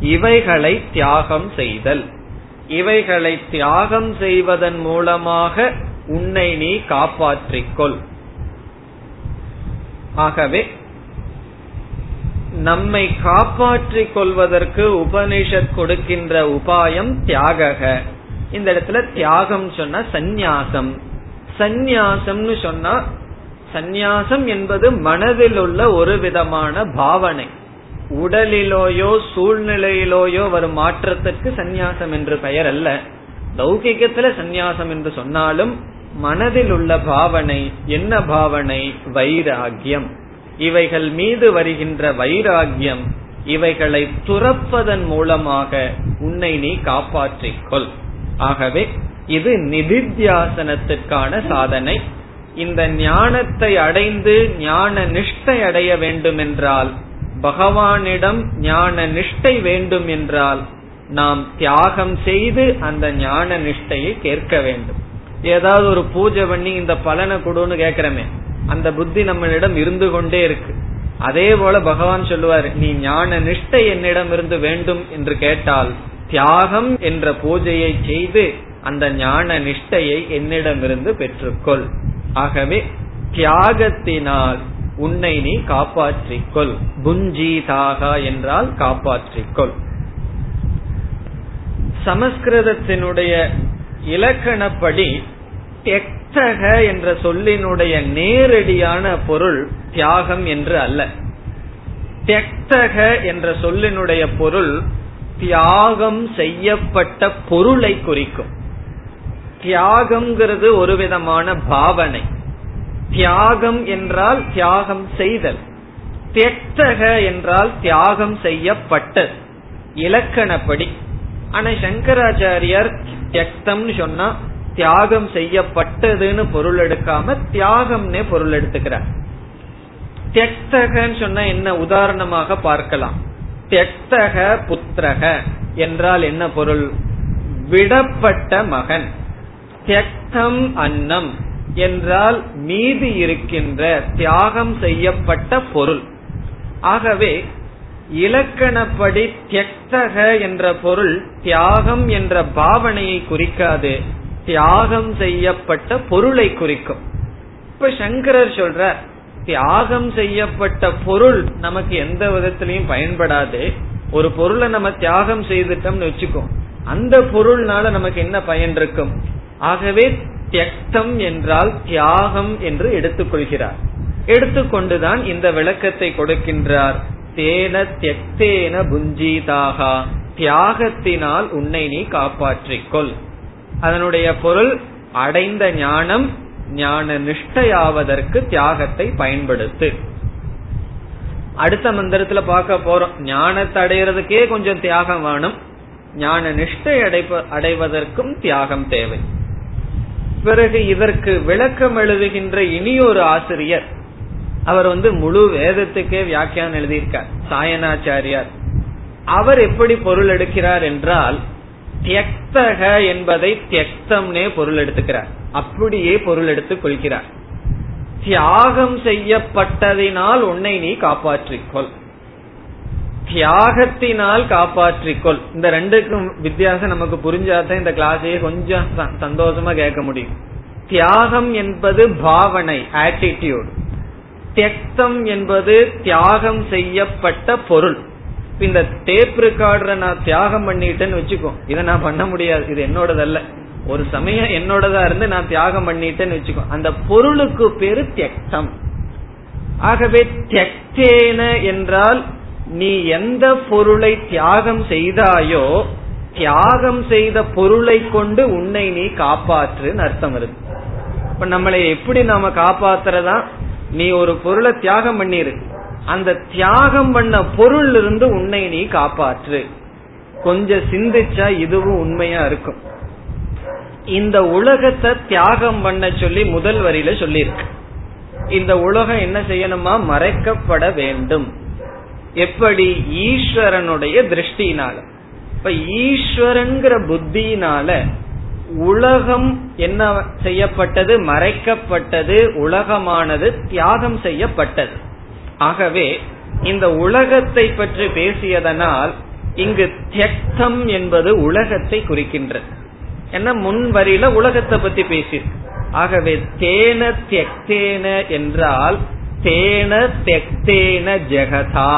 இவைகளை தியாகம் செய்தல். இவைகளை தியாகம் செய்வதன் மூலமாக உன்னை நீ காப்பாற்றிக்கொள். ஆகவே நம்மை காப்பாற்றிக் கொள்வதற்கு உபனிஷத் கொடுக்கின்ற உபாயம் தியாக இந்த இடத்துல தியாகம் சொன்னா சந்நியாசம். சந்நியாசம்னு சொன்னா சந்நியாசம் என்பது மனதில் உள்ள ஒரு விதமான பாவனை. உடலிலோயோ சூழ்நிலையிலோயோ வரும் மாற்றத்திற்கு சந்நியாசம் என்று பெயர் அல்ல. லௌகிகத்துல சந்நியாசம் என்று சொன்னாலும் மனதில் உள்ள பாவனை என்ன பாவனை? வைராகியம் இவைகள் மீது வருகின்ற வைராகியம் இவைகளை துறப்பதன் மூலமாக உன்னை நீ காப்பாற்றிக்கொள் ஆகவே இது நிதித்தியாசனத்திற்கான சாதனை. இந்த ஞானத்தை அடைந்து ஞான நிஷ்டை அடைய வேண்டும் என்றால் பகவானிடம் ஞான நிஷ்டை வேண்டும் என்றால் நாம் தியாகம் செய்து அந்த ஞான நிஷ்டையை கேட்க வேண்டும். ஏதாவது ஒரு பூஜை பண்ணி இந்த பலனை கொடுன்னு கேக்குறமே அந்த புத்தி நம்மளிடம் இருந்து கொண்டே இருக்கு. அதே போல பகவான் சொல்லுவார் நீ ஞான நிஷ்டை என்னிடம் இருந்து வேண்டும் என்று கேட்டால் தியாகம் என்ற பூஜையை செய்து அந்த ஞான நிஷ்டையை என்னிடமிருந்து பெற்றுக்கொள். ஆகவே தியாகத்தினால் உன்னை நீ காப்பாற்றிக்கொள். புஞ்சீதாக என்றால் காப்பாற்றிக்கொள். சமஸ்கிருதத்தினுடைய இலக்கணப்படி தெக்தக என்ற சொல்லினுடைய நேரடியான பொருள் தியாகம் என்று அல்ல. தெக்தக என்ற சொல்லினுடைய பொருள் தியாகம் செய்யப்பட்ட பொருளை குறிக்கும். தியாகம்ங்கிறது ஒரு விதமான பாவனை. தியாகம் என்றால் தியாகம் செய்தல். தியக்தக என்றால் தியாகம் செய்யப்பட்டது. இலக்கணப்படி. ஆனா சங்கராச்சாரியார் தியக்தம்னு சொன்னா தியாகம் செய்யப்பட்டதுன்னு பொருள் எடுக்காம தியாகம்னே பொருள் எடுத்துக்கிறார். தியக்தகன்னு சொன்னா என்ன? உதாரணமாக பார்க்கலாம். தியக்தக புத்திரக என்றால் என்ன பொருள்? விடப்பட்ட மகன். தியக்தம் அன்னம் என்றால் மீதி இருக்கின்ற தியாகம் செய்யப்பட்ட பொருள். ஆகவே இலக்கணப்படி தியக்தக என்ற பொருள் தியாகம் என்ற பாவனையை குறிக்காது. தியாகம் செய்யப்பட்ட பொருளை குறிக்கும். இப்ப சங்கரர் சொல்ற தியாகம் செய்யப்பட்ட பொருள் நமக்கு எந்த விதத்திலையும் பயன்படாது. ஒரு பொருளை நம்ம தியாகம் செய்துட்டோம்னு வச்சுக்கோ அந்த பொருள்னால நமக்கு என்ன பயன் இருக்கும்? ஆகவே தியக்தம் என்றால் தியாகம் என்று எடுத்துக்கொள்கிறார். எடுத்துக்கொண்டுதான் இந்த விளக்கத்தை கொடுக்கின்றார். தேன தியக்தேன புஞ்சீதாகா. தியாகத்தினால் உன்னை நீ காப்பாற்றிக்கொள். அதனுடைய பொருள் அடைந்த ஞானம் ஞான நிஷ்டையாவதற்கு தியாகத்தை பயன்படுத்து. அடுத்த மந்திரத்துல பார்க்க போறோம். ஞானத்தை அடைகிறதுக்கே கொஞ்சம் தியாகம் வேணும். ஞான நிஷ்டை அடைப்ப அடைவதற்கும் தியாகம் தேவை. பிறகு இதற்கு விளக்கம் எழுதுகின்ற இனியொரு ஆசிரியர். அவர் வந்து முழு வேதத்துக்கே வியாக்கியானம் எழுதியிருக்கார். சாயனாச்சாரியார். அவர் எப்படி பொருள் எடுக்கிறார் என்றால் தியக்தக என்பதை தியக்தம்னே பொருள் எடுத்துக்கிறார். அப்படியே பொருள் எடுத்துக் கொள்கிறார். தியாகம் செய்யப்பட்டதினால் உன்னை நீ காப்பாற்றிக்கொள் தியாகத்தினால் காப்பாற்றிக்கொள். இந்த ரெண்டுக்கும் வித்தியாசம் நமக்கு புரிஞ்சாதான் இந்த கிளாஸையே கொஞ்சம் சந்தோஷமா கேட்க முடியும். தியாகம் என்பது பாவனை ஆட்டிடியூட் தியக்தம் என்பது தியாகம் செய்யப்பட்ட பொருள். இந்த டேப் ரெக்கார்டரை நான் தியாகம் பண்ணிட்டேன்னு வச்சுக்கோ இதை நான் பண்ண முடியாது. இது என்னோடதல்ல. ஒரு சமயம் என்னோடதா இருந்து நான் தியாகம் பண்ணிட்டேன்னு வச்சுக்கோ அந்த பொருளுக்கு பேரு தியக்தம். ஆகவே தியக்தேன என்றால் நீ எந்த பொருளை தியாகம் செய்தாயோ தியாகம் செய்த பொருளை கொண்டு உன்னை நீ காப்பாற்றுன்னு அர்த்தம் இருக்கு இப்ப நம்மளை எப்படி நாம காப்பாத்துறதா? நீ ஒரு பொருளை தியாகம் பண்ணிரு. அந்த தியாகம் பண்ண பொருள் இருந்து உன்னை நீ காப்பாற்று. கொஞ்சம் சிந்திச்சா இதுவும் உண்மையா இருக்கும். இந்த உலகத்தை தியாகம் பண்ண சொல்லி முதல் வரியில சொல்லியிருக்கு. இந்த உலகம் என்ன செய்யணுமா? மறைக்கப்பட வேண்டும். எப்படி ஈஸ்வரனுடைய திருஷ்டினால இப்ப ஈஸ்வரன்கிற புத்தியினால உலகம் என்ன செய்யப்பட்டது மறைக்கப்பட்டது உலகமானது தியாகம் செய்யப்பட்டது. ஆகவே இந்த உலகத்தை பற்றி பேசியதனால் இங்கு தியக்தம் என்பது உலகத்தை குறிக்கின்றது. என்ன? முன் வரியில உலகத்தை பத்தி பேசியிருக்கு. ஆகவே தேன தியக்தேன என்றால் தேன தெக்தேன ஜெகதா.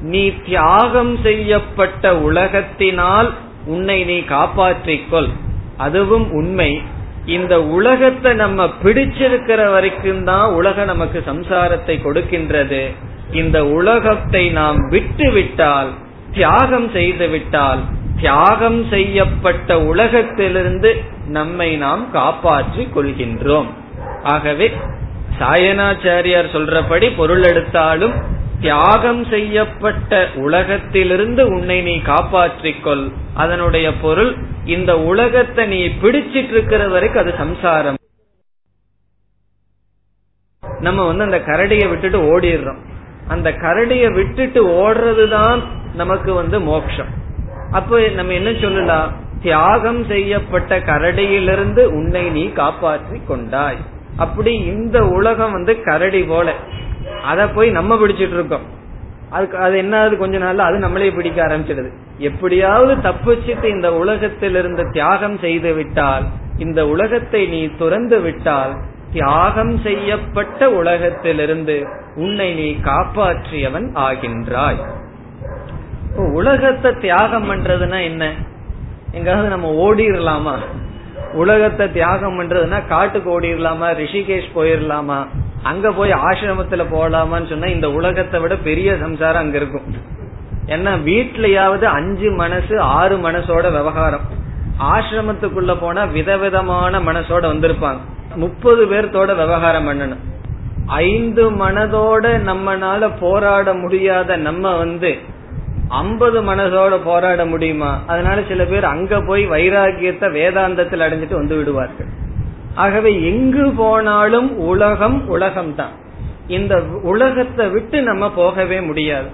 நீ தியாகம் செய்யப்பட்ட உலகத்தினால் உன்னை நீ காப்பாற்றிக்கொள். அதுவும் உண்மை. இந்த உலகத்தை நம்ம பிடிச்சிருக்கிற வரைக்கும் தான் உலகம் நமக்கு சம்சாரத்தை கொடுக்கின்றது. இந்த உலகத்தை நாம் விட்டு விட்டால் தியாகம் செய்து விட்டால் தியாகம் செய்யப்பட்ட உலகத்திலிருந்து நம்மை நாம் காப்பாற்றிக் கொள்கின்றோம். ஆகவே சாயனாச்சாரியார் சொல்றபடி பொருள் எடுத்தாலும் தியாகம் செய்யப்பட்ட உலகத்திலிருந்து உன்னை நீ காப்பாற்றிக்கொள். அதனுடைய பொருள் இந்த உலகத்தை நீ பிடிச்சிட்டு இருக்கிற வரைக்கும் அது சம்சாரம். நம்ம வந்து அந்த கரடியை விட்டுட்டு ஓடிடுறோம். அந்த கரடியை விட்டுட்டு ஓடுறதுதான் நமக்கு வந்து மோட்சம். அப்ப நம்ம என்ன சொல்லலாம்? தியாகம் செய்யப்பட்ட கரடியிலிருந்து உன்னை நீ காப்பாற்றி கொண்டாய். அப்படி இந்த உலகம் வந்து கரடி போல. அத போய் நம்ம பிடிச்சிட்டு இருக்கோம். அதுக்கு அது என்ன கொஞ்ச நாள்ல அது நம்மளே பிடிக்க ஆரம்பிச்சிடுது. எப்படியாவது தப்பிச்சிட்டு இந்த உலகத்திலிருந்து தியாகம் செய்து விட்டால் இந்த உலகத்தை நீ துறந்து விட்டால் தியாகம் செய்யப்பட்ட உலகத்திலிருந்து உன்னை நீ காப்பாற்றியவன் ஆகின்றாய். உலகத்தை தியாகம் பண்றதுன்னா என்ன? எங்காவது நம்ம ஓடிடலாமா உலகத்தை தியாகம் பண்றதுன்னா காட்டுக்கு ஓடிடலாமா ரிஷிகேஷ் போயிடலாமா அங்க போய் ஆசிரமத்துல போகலாமான்னு சொன்னா இந்த உலகத்தை விட பெரிய சம்சாரம் அங்க இருக்கும். ஏன்னா வீட்லயாவது அஞ்சு மனசு ஆறு மனசோட விவகாரம். ஆசிரமத்துக்குள்ள போனா விதவிதமான மனசோட வந்திருப்பாங்க. முப்பது பேர்த்தோட விவகாரம் பண்ணணும். ஐந்து மனதோட நம்மனால போராட முடியாத நம்ம வந்து ஐம்பது மனசோட போராட முடியுமா? அதனால சில பேர் அங்க போய் வைராகியத்தை வேதாந்தத்தில் அடைஞ்சிட்டு வந்து விடுவார்கள். ஆகவே எங்கு போனாலும் உலகம் உலகம்தான். இந்த உலகத்தை விட்டு நம்ம போகவே முடியாது.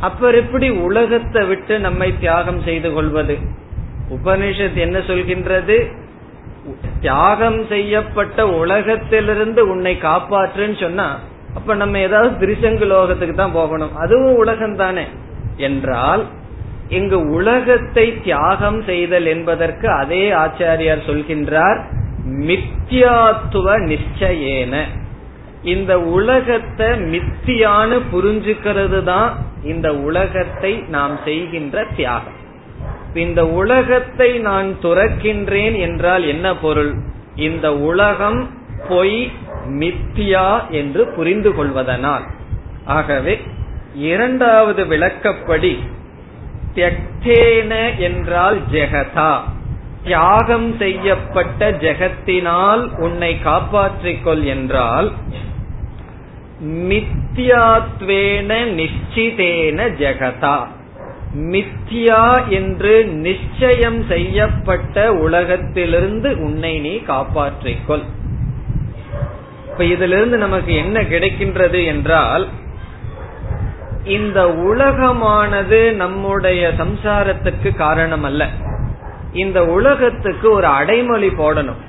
அப்ப எப்படி உலகத்தை விட்டு நம்மை தியாகம் செய்து கொள்வது? உபனிஷத் என்ன சொல்கின்றது? தியாகம் செய்யப்பட்ட உலகத்திலிருந்து உன்னை காப்பாற்றுன்னு சொன்னா அப்ப நம்ம ஏதாவது திருசங்கு லோகத்துக்கு தான் போகணும். அதுவும் உலகம் தானே என்றால் இங்கு உலகத்தை தியாகம் செய்தல் என்பதற்கு அதே ஆச்சாரியார் சொல்கின்றார் மித்தியாத்துவ நிச்சயேன. இந்த உலகத்தை மித்தியான்னு புரிஞ்சுக்கிறது தான் இந்த உலகத்தை நாம் செய்கின்ற தியாகம். இந்த உலகத்தை நான் துறக்கின்றேன் என்றால் என்ன பொருள்? இந்த உலகம் பொய் மித்தியா என்று புரிந்து கொள்வதனால். ஆகவே இரண்டாவது விளக்கப்படி தியக்தேன என்றால் ஜெகதா. தியாகம் செய்யப்பட்ட ஜெகத்தினால் உன்னை காப்பாற்றிக்கொள் என்றால் மித்யாத்வேன நிச்சிதேன ஜெகதா. மித்யா என்று நிச்சயம் செய்யப்பட்ட உலகத்திலிருந்து உன்னை நீ காப்பாற்றிக்கொள். இப்ப இதிலிருந்து நமக்கு என்ன கிடைக்கின்றது என்றால் இந்த உலகமானது நம்முடைய சம்சாரத்துக்கு காரணம் அல்ல இந்த உலகத்துக்கு ஒரு அடைமொழி போடணும்.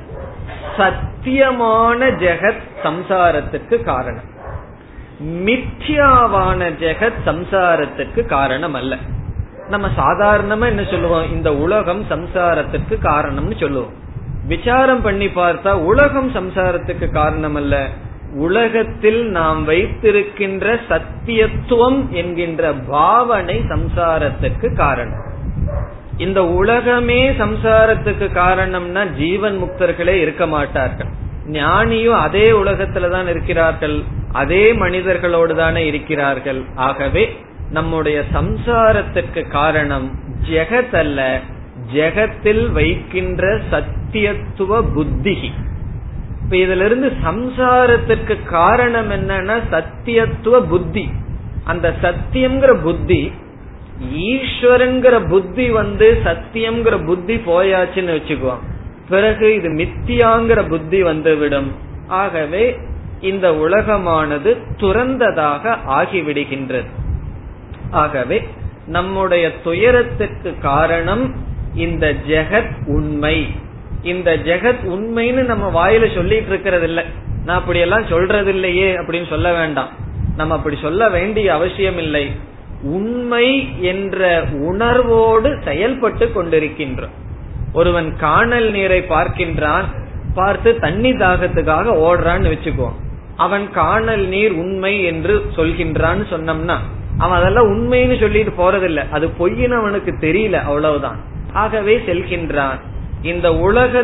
சத்தியமான ஜெகத் சம்சாரத்துக்கு காரணம். மித்யாவான ஜெகத் சம்சாரத்துக்கு காரணம் அல்ல நம்ம சாதாரணமா என்ன சொல்லுவோம்? இந்த உலகம் சம்சாரத்துக்கு காரணம்னு சொல்லுவோம். விசாரம் பண்ணி பார்த்தா உலகம் சம்சாரத்துக்கு காரணம் அல்ல உலகத்தில் நாம் வைத்திருக்கின்ற சத்தியத்துவம் என்கின்ற பாவனை சம்சாரத்துக்கு காரணம். இந்த உலகமே சம்சாரத்துக்கு காரணம்னா ஜீவன் முக்தர்களே இருக்க மாட்டார்கள். ஞானியும் அதே உலகத்துலதான் இருக்கிறார்கள். அதே மனிதர்களோடு தானே இருக்கிறார்கள். ஆகவே நம்முடைய சம்சாரத்துக்கு காரணம் ஜெகத் அல்ல ஜெகத்தில் வைக்கின்ற சத்தியத்துவ புத்திகி. இப்ப இதுல இருந்து சம்சாரத்திற்கு காரணம் என்னன்னா சத்தியத்துவ புத்தி. அந்த சத்தியம்ங்கிற புத்தி ஈஸ்வரங்கிற புத்தி வந்து சத்தியம்ங்கிற புத்தி போயாச்சுன்னு வச்சுக்குவோம். பிறகு இது மித்தியாங்கிற புத்தி வந்துவிடும். ஆகவே இந்த உலகமானது துறந்ததாக ஆகிவிடுகின்றது. ஆகவே நம்முடைய துயரத்துக்கு காரணம் இந்த ஜெகத் உண்மை. இந்த ஜெகத் உண்மைன்னு நம்ம வாயில சொல்லிட்டு இருக்கிறது இல்ல நான் அப்படி எல்லாம் சொல்றது இல்லையே அப்படின்னு சொல்ல வேண்டாம். நம்ம அப்படி சொல்ல வேண்டிய அவசியம் இல்லை. உண்மை என்ற உணர்வோடு செயல்பட்டு கொண்டிருக்கின்றோம். ஒருவன் காணல் நீரை பார்க்கின்றான் பார்த்து தண்ணி தாகத்துக்காக ஓடுறான்னு வச்சுக்குவோம் அவன் காணல் நீர் உண்மை என்று சொல்கின்றான்னு சொன்னோம்னா அவன் அதெல்லாம் உண்மைன்னு சொல்லிட்டு போறதில்ல. அது பொய்ன்னு அவனுக்கு தெரியல அவ்வளவுதான். ஆகவே செல்கின்றான். இந்த உலக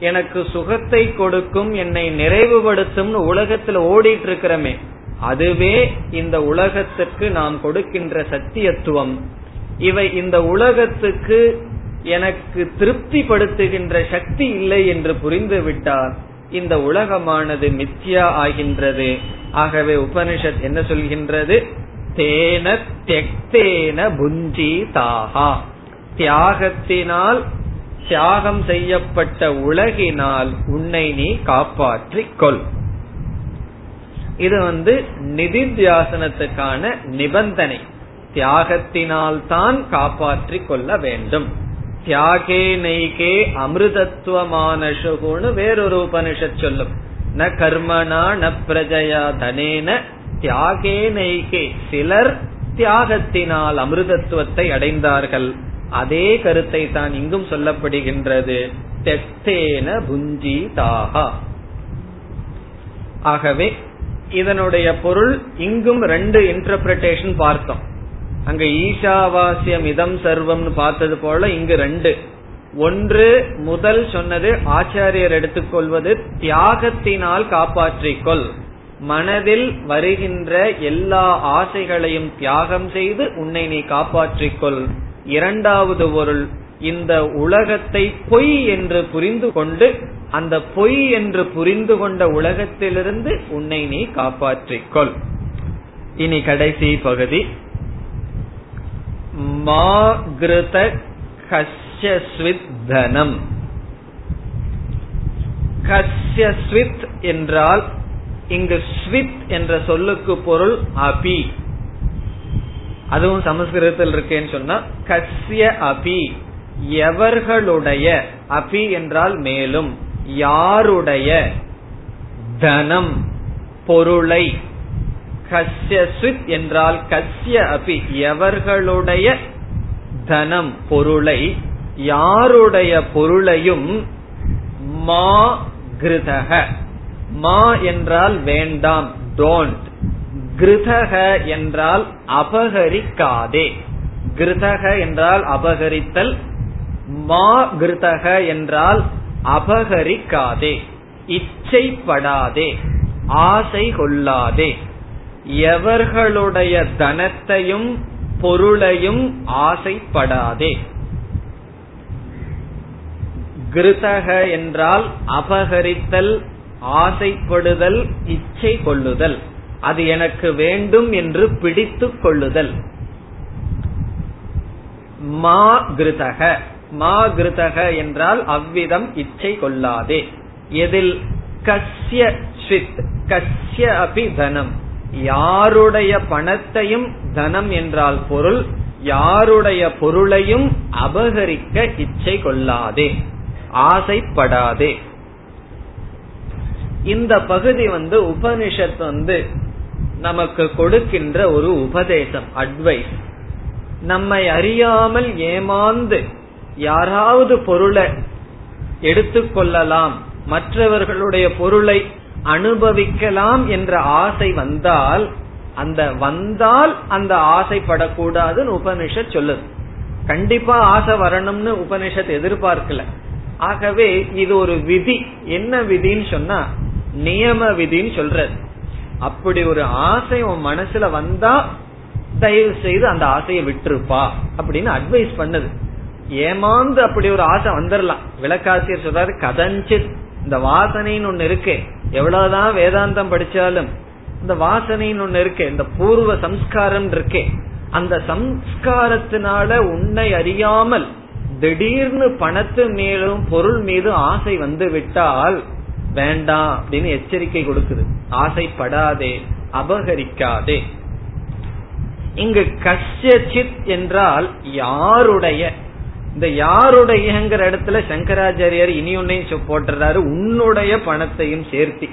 எனக்கு சுகத்தை கொடுக்கும் என்னை நிறைவுபடுத்தும் உலகத்துல ஓடிட்டு இருக்கிறமே அதுவே இந்த உலகத்துக்கு நாம் கொடுக்கின்ற சத்தியத்துவம். இவை இந்த உலகத்துக்கு எனக்கு திருப்திப்படுத்துகின்ற சக்தி இல்லை என்று புரிந்துவிட்டால் இந்த உலகமானது மித்யா ஆகின்றது. ஆகவே உபனிஷத் என்ன சொல்கின்றது? தேன தெக்தேன புஞ்சி தாகா தியாகத்தினால் தியாகம் செய்யப்பட்ட உலகினால் உன்னை நீ காப்பாற்றிக் கொள் இது வந்து நிதித்தியாசனத்துக்கான நிபந்தனை. தியாகத்தினால் தான் காப்பாற்றிக் கொள்ள வேண்டும். தியாகே நெய்கே அமிர்தத்துவமானசுகுன்னு வேறொரு உபனிஷத் சொல்லும். ந கர்மனா ந பிரஜயா தனேன. தியாகே நெய்கே சிலர் தியாகத்தினால் அமிர்தத்துவத்தை அடைந்தார்கள். அதே கருத்தை தான் இங்கும் சொல்லப்படுகின்றது. தெத்தேன புஞ்சி தாகா ஆகவே இதனுடைய பொருள் இங்கும் ரெண்டு இன்டர்பிரேஷன் பார்த்தோம். அங்க ஈஷாவாசியம் இதம் சர்வம்னு பார்த்தது போல இங்கு ரெண்டு. ஒன்று முதல் சொன்னது ஆச்சாரியர் எடுத்துக்கொள்வது தியாகத்தினால் காப்பாற்றிக்கொள். மனதில் வருகின்ற எல்லா ஆசைகளையும் தியாகம் செய்து உன்னை நீ காப்பாற்றிக்கொள். இரண்டாவது பொருள் இந்த உலகத்தை பொய் என்று புரிந்து கொண்டு அந்த பொய் என்று புரிந்து கொண்ட உலகத்திலிருந்து உன்னை நீ காப்பாற்றிக்கொள். இனி கடைசி பகுதி. மாகிருத கஷ்யஸ்வித் தனம். கஷ்யஸ்வித் என்றால் இங்கு ஸ்வித் என்ற சொல்லுக்கு பொருள் அபி. அதுவும் சமஸ்கிருதத்தில் இருக்கேன்னு சொன்னா கஸ்ய அபி எவர்களுடைய அபி என்றால் மேலும் யாருடைய தனம் பொருளை கஸ்யஸ்வித் என்றால் கஸ்ய அபி எவர்களுடைய தனம் பொருளை யாருடைய பொருளையும் மா கிருதக மா என்றால் வேண்டாம் டோன்ட் கிருதக என்றால் அபகரிக்காதே. கிருதக என்றால் அபகரித்தல் மா கிருதக என்றால் அபகரிக்காதே. இச்சைப்படாதே ஆசை கொள்ளாதே எவர்களுடைய தனத்தையும் பொருளையும் ஆசைப்படாதே. கிருதக என்றால் அபகரித்தல் ஆசைப்படுதல் இச்சை கொள்ளுதல் அது எனக்கு வேண்டும் என்று பிடித்து கொள்ளுதல். மா கிருதக. மா கிருதக என்றால் அவ்விதம் இச்சை கொள்ளாதே. எதில் கஸ்ய ஸ்வித் கஸ்ய அபி தனம். யாருடைய பணத்தையும் தனம் என்றால் பொருள் யாருடைய பொருளையும் அபகரிக்க இச்சை கொள்ளாதே. ஆசைப்படாதே. இந்த பகுதி வந்து உபனிஷத் வந்து நமக்கு கொடுக்கின்ற ஒரு உபதேசம் அட்வைஸ் நம்மை அறியாமல் ஏமாந்து யாராவது பொருளை எடுத்துக்கொள்ளலாம் மற்றவர்களுடைய பொருளை அனுபவிக்கலாம் என்ற ஆசை வந்தால் அந்த வந்தால் அந்த ஆசைப்படக்கூடாதுன்னு உபனிஷத் சொல்லுது. கண்டிப்பா ஆசை வரணும்னு உபனிஷத் எதிர்பார்க்கல. ஆகவே இது ஒரு விதி. என்ன விதின்னு சொன்னா நியம விதின்னு சொல்றது. அப்படி ஒரு ஆசை உன் மனசுல வந்தா தயவு செய்து அந்த ஆசையை விட்டுருப்பா அப்படின்னு அட்வைஸ் பண்ணுது. ஏமாந்து அப்படி ஒரு ஆசை வந்துடலாம் விளக்காசியர் சொல்றாரு கதஞ்சித். இந்த வாசனைன்னு ஒண்ணு இருக்கு. எவ்வளவுதான் வேதாந்தம் படிச்சாலும் இந்த வாசனைன்னு ஒண்ணு இருக்கு. இந்த பூர்வ சம்ஸ்காரம் இருக்கே. அந்த சம்ஸ்காரத்தினால உன்னை அறியாமல் திடீர்னு பணத்து மேலும் பொருள் மீது ஆசை வந்து விட்டால் வேண்டாம் அப்படின்னு எச்சரிக்கை கொடுக்குது. ஆசைப்படாதே அபகரிக்காதே. இங்கு கஷ்யசித் என்றால் யாருடைய? இந்த யாருடையங்கிற இடத்துல சங்கராச்சாரியர் இனி ஒன்னையும் போட்டுறாரு. உன்னுடைய பணத்தையும் சேர்த்தி.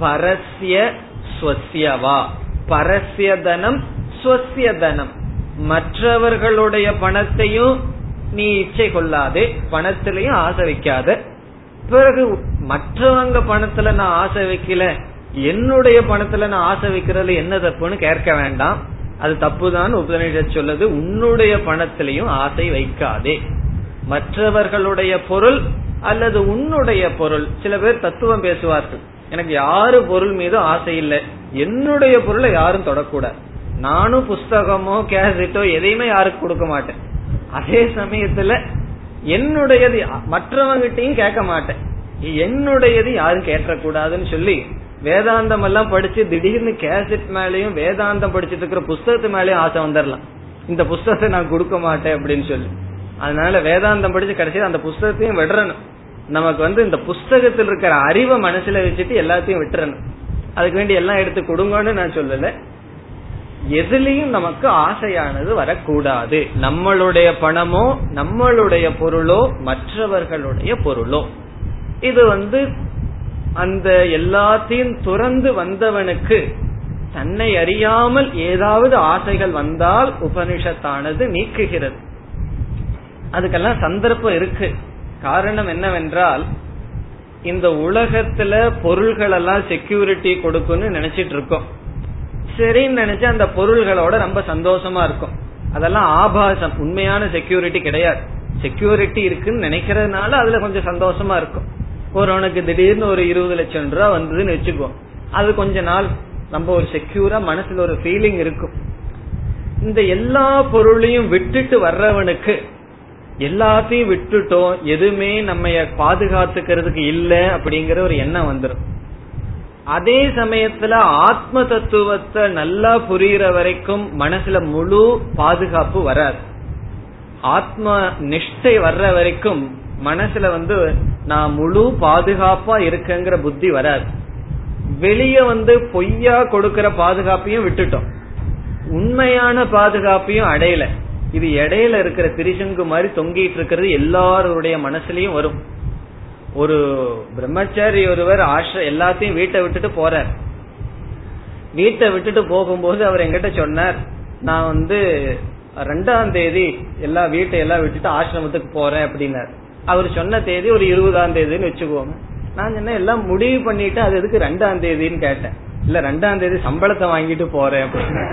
பரஸ்ய ஸ்வசியவா பரஸ்ய தனம் ஸ்வசிய தனம் மற்றவர்களுடைய பணத்தையும் நீ இச்சை கொள்ளாதே. பணத்திலையும் ஆசை வைக்காத. பிறகு மற்றவங்க பணத்துல நான் ஆசை வைக்கல என்னுடைய பணத்துல நான் ஆசை வைக்கிறதுல என்ன தப்புன்னு கேட்க வேண்டாம். அது தப்புதான் உபநிஷத் சொல்லுது உன்னுடைய பணத்திலையும் ஆசை வைக்காதே. மற்றவர்களுடைய பொருள் அல்லது உன்னுடைய பொருள் சில பேர் தத்துவம் பேசுவார்கள் எனக்கு யாரு பொருள் மீது ஆசை இல்லை என்னுடைய பொருளை யாரும் தொடக்கூடாது. நானும் புஸ்தகமோ கேசட்டோ எதையுமே யாருக்கு கொடுக்க மாட்டேன். அதே சமயத்துல என்னுடையது மற்றவங்கிட்டையும் கேட்க மாட்டேன். என்னுடையது யாரும் கேட்டக்கூடாதுன்னு சொல்லி வேதாந்தம் எல்லாம் படிச்சு திடீர்னு கேசட் மேலேயும் வேதாந்தம் படிச்சுட்டு இருக்கிற புஸ்தகத்து மேலயும் ஆசை வந்துடலாம் இந்த புஸ்தகத்தை நான் கொடுக்க மாட்டேன் அப்படின்னு சொல்லி. அதனால வேதாந்தம் படிச்சு கடைசியில் அந்த புஸ்தகத்தையும் விடுறணும். நமக்கு வந்து இந்த புஸ்தகத்தில் இருக்கிற அறிவை மனசுல வச்சுட்டு எல்லாத்தையும் விட்டுறணும். அதுக்கு வேண்டி எல்லாம் எடுத்து கொடுங்கன்னு நான் சொல்லல. எதுலயும் நமக்கு ஆசையானது வரக்கூடாது. நம்மளுடைய பணமோ நம்மளுடைய பொருளோ மற்றவர்களுடைய பொருளோ. இது வந்து அந்த எல்லாத்தையும் துறந்து வந்தவனுக்கு தன்னை அறியாமல் ஏதாவது ஆசைகள் வந்தால் உபனிஷத்தானது நீக்குகிறது. அதுக்கெல்லாம் சந்தர்ப்பம் இருக்கு. காரணம் என்னவென்றால் இந்த உலகத்துல பொருள்கள் எல்லாம் செக்யூரிட்டி கொடுக்கும்னு நினைச்சிட்டு இருக்கோம் சரின்னு நினைச்சு அந்த பொருள்களோட ரொம்ப சந்தோஷமா இருக்கும். அதெல்லாம் ஆபாசம். உண்மையான செக்யூரிட்டி கிடையாது. செக்யூரிட்டி இருக்குன்னு நினைக்கிறதுனால அதுல கொஞ்சம் சந்தோஷமா இருக்கும். ஒருவனுக்கு திடீர்னு ஒரு இருபது லட்சம் ரூபா வந்ததுன்னு வச்சுக்கோ. அது கொஞ்ச நாள் நம்ம ஒரு செக்யூரா மனசுல ஒரு ஃபீலிங் இருக்கும். இந்த எல்லா பொருளையும் விட்டுட்டு வர்றவனுக்கு எல்லாத்தையும் விட்டுட்டோம் எதுவுமே நம்ம பாதுகாத்துக்கிறதுக்கு இல்ல அப்படிங்கிற ஒரு எண்ணம் வந்துடும் அதே சமயத்துல ஆத்ம தத்துவத்தை நல்லா புரியுற வரைக்கும் மனசுல முழு பாதுகாப்பு வராது. ஆத்ம நிஷ்டை வர்ற வரைக்கும் மனசுல வந்து நான் முழு பாதுகாப்பா இருக்கங்கிற புத்தி வராது. வெளிய வந்து பொய்யா கொடுக்கற பாதுகாப்பையும் விட்டுட்டோம். உண்மையான பாதுகாப்பையும் அடையல. இது இடையில இருக்கிற திரிசங்கு மாதிரி தொங்கிட்டு இருக்கிறது எல்லாருடைய மனசுலயும் வரும். ஒரு பிரம்மச்சாரி ஒருவர் ஆஷ்ர எல்லாத்தையும் வீட்டை விட்டுட்டு போறார். வீட்டை விட்டுட்டு போகும்போது அவர் எங்கிட்ட சொன்னார் நான் வந்து ரெண்டாம் தேதி எல்லா வீட்டை எல்லாம் விட்டுட்டு ஆசிரமத்துக்கு போறேன் அப்படின்னார். அவர் சொன்ன தேதி ஒரு இருபதாம் தேதின்னு வச்சுக்கோங்க நான் என்ன எல்லாம் முடிவு பண்ணிட்டு அது எதுக்கு ரெண்டாம் தேதின்னு கேட்டேன். இல்ல ரெண்டாம் தேதி சம்பளத்தை வாங்கிட்டு போறேன் அப்படின்னு.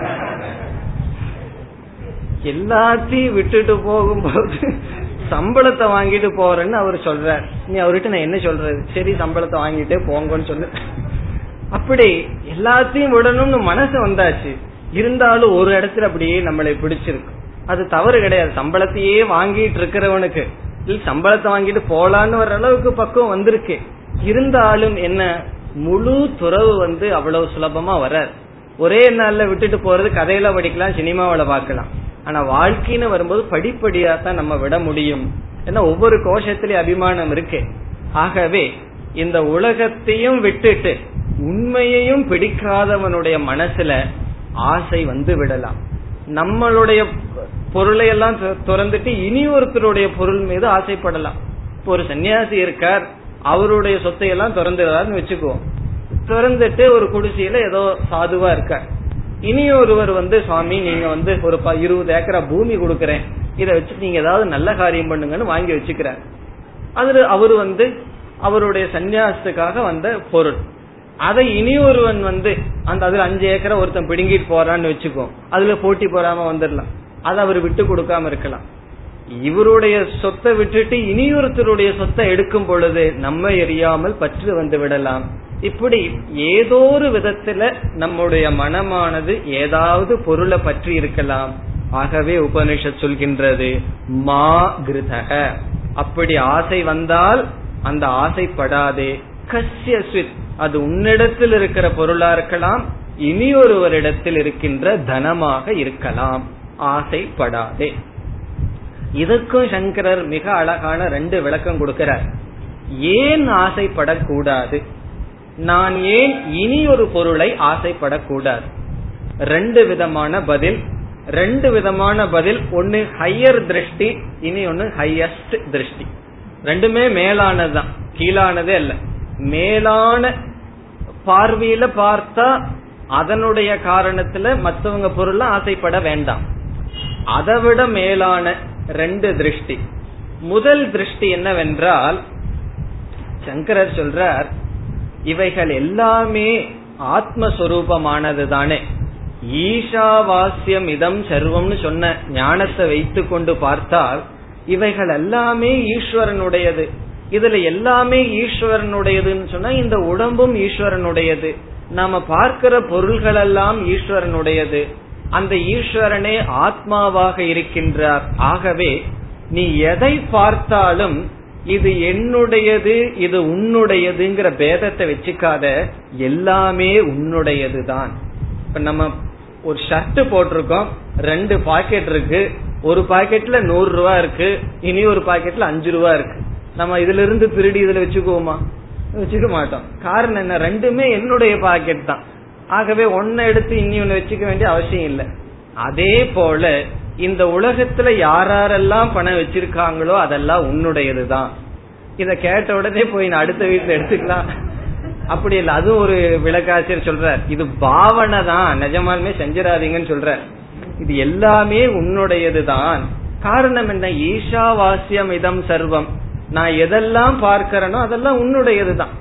எல்லாத்தையும் விட்டுட்டு போகும்போது சம்பளத்தை வாங்கிட்டு போறேன்னு அவர் சொல்றார். நீ அவர்கிட்ட நான் என்ன சொல்றது? சரி சம்பளத்தை வாங்கிட்டே போங்கன்னு சொல்லு அப்படி எல்லாத்தையும் விடணும்னு மனசு வந்தாச்சு. இருந்தாலும் ஒரு இடத்துல அப்படியே நம்மளை பிடிச்சிருக்கு. அது தவறு கிடையாது. சம்பளத்தையே வாங்கிட்டு இருக்கிறவனுக்கு. சம்பளத்தை வாங்கிட்டு போலான்னு வர்ற அளவுக்கு பக்குவம் வந்திருக்கு. இருந்தாலும் என்ன முழு துறவு வந்து அவ்வளவு சுலபமா வராது. ஒரே நாள்ல விட்டுட்டு போறது கதையில படிக்கலாம் சினிமாவில பார்க்கலாம். ஆனா வாழ்க்கைன்னு வரும்போது படிப்படியா தான் நம்ம விட முடியும். ஏன்னா ஒவ்வொரு கோஷத்திலயும் அபிமானம் இருக்கு. ஆகவே இந்த உலகத்தையும் விட்டுட்டு உண்மையையும் பிடிக்காதவனுடைய மனசுல ஆசை வந்து விடலாம். நம்மளுடைய பொருளை எல்லாம் துறந்துட்டு இனி ஒருத்தருடைய பொருள் மீது ஆசைப்படலாம். இப்போ ஒரு சன்னியாசி இருக்கார் அவருடைய சொத்தை எல்லாம் திறந்துடுறாருன்னு வச்சுக்குவோம். திறந்துட்டு ஒரு குடிசையில ஏதோ சாதுவா இருக்கார். இனி ஒருவர் வந்து சுவாமி நீங்க வந்து ஒரு இருபது ஏக்கரா பூமி கொடுக்கறேன். இதை வச்சு நீங்க ஏதாவது நல்ல காரியம் பண்ணுங்கன்னு வாங்கி வச்சுக்கிறார். அது அவரு வந்து அவருடைய சன்னியாசத்துக்காக வந்த பொருள். அதை இனி ஒருவன் வந்து அந்த அதுல அஞ்சு ஏக்கரை ஒருத்தன் பிடுங்கிட்டு போறான்னு வச்சுக்கோ அதுல போட்டி போறாம வந்துடலாம். அதை அவர் விட்டு கொடுக்காம இருக்கலாம். இவருடைய சொத்தை விட்டுட்டு இனியொருத்தருடைய சொத்தை எடுக்கும் பொழுது நம்ம எரியாமல் பற்று வந்து விடலாம். இப்படி ஏதோ ஒரு விதத்துல நம்முடைய மனமானது ஏதாவது பொருளை பற்றி இருக்கலாம். ஆகவே உபனிஷத் சொல்கின்றது மா கிருதக. அப்படி ஆசை வந்தால் அந்த ஆசைப்படாதே. கசிய அது உன்னிடத்தில் இருக்கிற பொருளா இருக்கலாம் இனி ஒருவரிடத்தில் இருக்கின்ற தனமாக இருக்கலாம். ஆசைப்படாதே. இதுக்கும் சங்கரர் மிக அழகான ரெண்டு விளக்கம் கொடுக்கிறார். ஏன் ஆசைப்படக்கூடாது? நான் ஏன் இனி ஒரு பொருளை ஆசைப்படக்கூடாது? ரெண்டு விதமான பதில் ரெண்டு விதமான பதில் ஒன்னு ஹையர் திருஷ்டி இனி ஒன்னு ஹையஸ்ட் திருஷ்டி. ரெண்டுமே மேலானதுதான் கீழானதே அல்ல. மேலான பார்வையில பார்த்தா அதனுடைய காரணத்துல மற்றவங்க பொருள் ஆசைப்பட வேண்டாம். அதை விட மேலான ரெண்டு திருஷ்டி. முதல் திருஷ்டி என்னவென்றால் சங்கரர் சொல்றார் இவைகள் எல்லாமே ஆத்மஸ்வரூபமானது தானே ஈஷாவாஸ்யம் இதம் சர்வம்னு சொன்ன ஞானத்தை வைத்து கொண்டு பார்த்தால் இவைகள் எல்லாமே ஈஸ்வரனுடையது. இதுல எல்லாமே ஈஸ்வரனுடையதுன்னு சொன்னா இந்த உடம்பும் ஈஸ்வரனுடையது. நாம பார்க்கிற பொருள்கள் எல்லாம் ஈஸ்வரனுடையது. அந்த ஈஸ்வரனே ஆத்மாவாக இருக்கின்றார். ஆகவே நீ எதை பார்த்தாலும் இது என்னுடையது இது உன்னுடையதுங்கிற பேதத்தை வச்சுக்காத எல்லாமே உன்னுடையது தான் இப்ப நம்ம ஒரு ஷர்ட் போட்டிருக்கோம் ரெண்டு பாக்கெட் இருக்கு ஒரு பாக்கெட்ல நூறு ரூபா இருக்கு இனி ஒரு பாக்கெட்ல அஞ்சு ரூபா இருக்கு. நம்ம இதுல இருந்து திருடி இதுல வச்சுக்குவோமா? வச்சுக்க மாட்டோம். காரணம் என்ன? ரெண்டுமே என்னுடைய பாக்கெட் தான். ஆகவே ஒன்ன எடுத்து இனி ஒன்னு வச்சுக்க வேண்டிய அவசியம் இல்லை. அதே போல இந்த உலகத்துல யாரெல்லாம் பணம் வச்சிருக்காங்களோ அதெல்லாம் உன்னுடையது தான் இத கேட்ட உடனே போய் நான் அடுத்த வீட்டுல எடுத்துக்கலாம். அப்படி இல்ல அது ஒரு விளக்காசிரியர் சொல்ற இது பாவனை தான் நிஜமாலுமே செஞ்சிடாதீங்கன்னு சொல்ற இது எல்லாமே உன்னுடையது தான் காரணம் என்ன? ஈஷாவாசியம் இதம் சர்வம். நான் எதெல்லாம் பார்க்கிறேனோ அதெல்லாம் உன்னுடையது தான்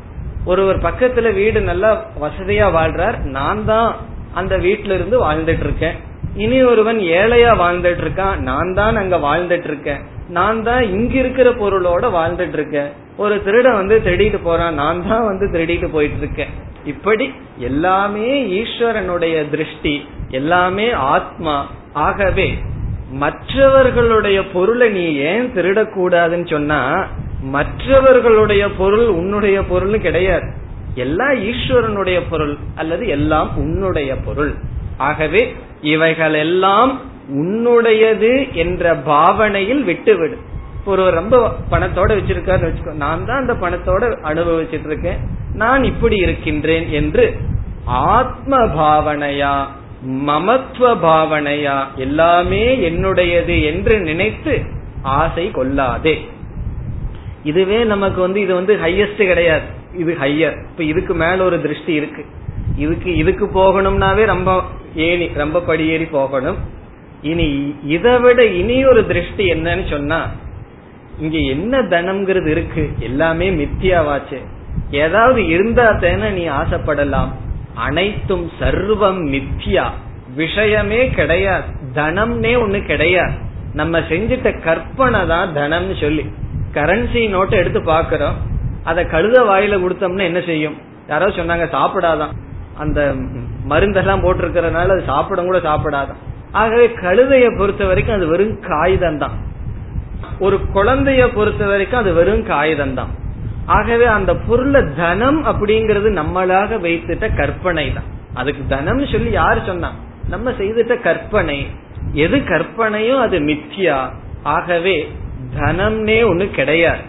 ஒருவர் பக்கத்துல வீடு நல்லா வசதியா வாழ்றார். நான் தான் அந்த வீட்டுல இருந்து வாழ்ந்துட்டு இருக்கேன் இனி ஒருவன் ஏழையா வாழ்ந்துட்டு இருக்கான் நான் தான் அங்க வாழ்ந்துட்டு இருக்கேன் நான் தான் இங்க இருக்கிற பொருளோட வாழ்ந்துட்டு இருக்கேன் ஒரு திருடன் வந்து திருடிட்டு போறான். நான் தான் வந்து திருடிட்டு போயிட்டு இருக்கேன் இப்படி எல்லாமே ஈஸ்வரனுடைய திருஷ்டி எல்லாமே ஆத்மா. ஆகவே மற்றவர்களுடைய பொருளை நீ ஏன் திருடக்கூடாதுன்னு சொன்னா மற்றவர்களுடைய பொருள் உன்னுடைய பொருள் கிடையாது. எல்லாம் ஈஸ்வரனுடைய பொருள் அல்லது எல்லாம் உன்னுடைய பொருள். ஆகவே இவைகள் எல்லாம் உன்னுடையது என்ற பாவனையில் விட்டுவிடும் ஒரு ரொம்ப பணத்தோட வச்சிருக்காரு வச்சுக்கோ நான் தான் அந்த பணத்தோட அனுபவிச்சிட்டு இருக்கேன் நான் இப்படி இருக்கின்றேன் என்று ஆத்ம பாவனையா மமத்துவ பாவனையா எல்லாமே என்னுடையது என்று நினைத்து ஆசை கொள்ளாதே. இதுவே நமக்கு வந்து இது வந்து ஹையஸ்ட் கிடையாது. இது ஹையர் இப்ப இதுக்கு மேல ஒரு திருஷ்டி இருக்கு. இதுக்கு இதுக்கு போகணும்னாவே ரொம்ப ஏறி ரொம்ப படியேறி போகணும். இனி இதை விட இனி ஒரு திருஷ்டி என்னன்னு சொன்னா இங்க என்ன தனம்ங்கிறது இருக்கு. எல்லாமே மித்தியாவாச்சு. ஏதாவது இருந்தா தானே நீ ஆசைப்படலாம். அனைத்தும் சர்வம் மித்தியா விஷயமே கிடையாது. தனம்னே ஒண்ணு கிடையாது. நம்ம செஞ்சிட்ட கற்பனை தான் தனம்னு சொல்லி. கரன்சி நோட்டை எடுத்து பாக்குறோம் அதை கழுத வாயில கொடுத்தோம்னா என்ன செய்யும்? யாரோ சொன்னாங்க சாப்பிடாதான். அந்த மருந்தெல்லாம் போட்டிருக்கிறதுனால அது சாப்பிட கூட சாப்பிடாதான். ஆகவே கழுதைய பொறுத்த வரைக்கும் அது வெறும் காகிதம் தான். ஒரு குழந்தைய பொறுத்த வரைக்கும் அது வெறும் காகிதம் தான். ஆகவே அந்த பொருளை தனம் அப்படிங்கறது நம்மளாக வைத்துட்ட கற்பனை தான். அதுக்கு தனம் சொல்லி யார் சொன்னா? நம்ம செய்துட்ட கற்பனை. எது கற்பனையோ அது மித்தியா ஆகவே தனம்னே ஒண்ணு கிடையாது.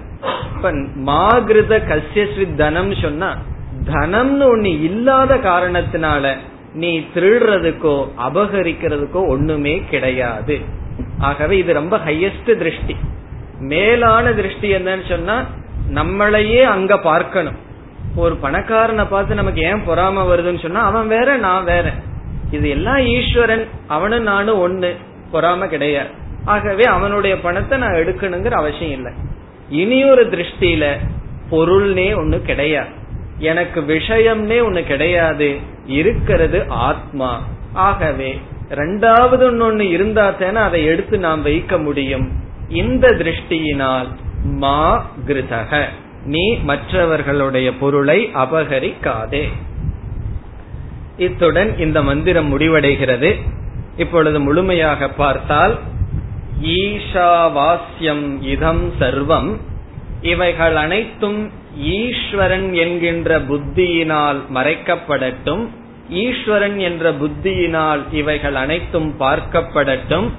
இப்ப மாகிருத கசியஸ்வித் தனம் சொன்னா தனம்னு ஒண்ணு இல்லாத காரணத்தினால நீ திருடுறதுக்கோ அபகரிக்கிறதுக்கோ ஒண்ணுமே கிடையாது. ஆகவே இது ரொம்ப ஹையஸ்ட் திருஷ்டி. மேலான திருஷ்டி என்னன்னு சொன்னா நம்மளையே அங்க பார்க்கணும். ஒரு பணக்காரனை பார்த்து நமக்கு ஏன் பொறாம வருதுன்னு சொன்னா அவன் வேற நான் வேற. இது எல்லாம் ஈஸ்வரன் அவனும் நானும் ஒண்ணு பொறாம கிடையாது. ஆகவே அவனுடைய பணத்தை நான் எடுக்கணுங்கிற அவசியம் இல்லை. இனியொரு திருஷ்டியில பொருள்னே ஒண்ணு கிடையாது. எனக்கு விஷயம்னே ஒண்ணு கிடையாது. இருக்கிறது ஆத்மா. ஆகவே ரெண்டாவது ஒன்னு இருந்தா தானே அதை எடுத்து நாம் வைக்க முடியும். இந்த திருஷ்டியினால் மா கிருதக. நீ மற்றவர்களுடைய பொருளை அபகரிக்காதே. இத்துடன் இந்த மந்திரம் முடிவடைகிறது. இப்பொழுது முழுமையாக பார்த்தால் ஈஷாவாஸ்யம் இதம் சர்வம். இவைகள் அனைத்தும் ஈஸ்வரன் என்கின்ற புத்தியினால் மறைக்கப்படட்டும். ஈஸ்வரன் என்ற புத்தியினால் இவைகள் அனைத்தும் பார்க்கப்படட்டும்.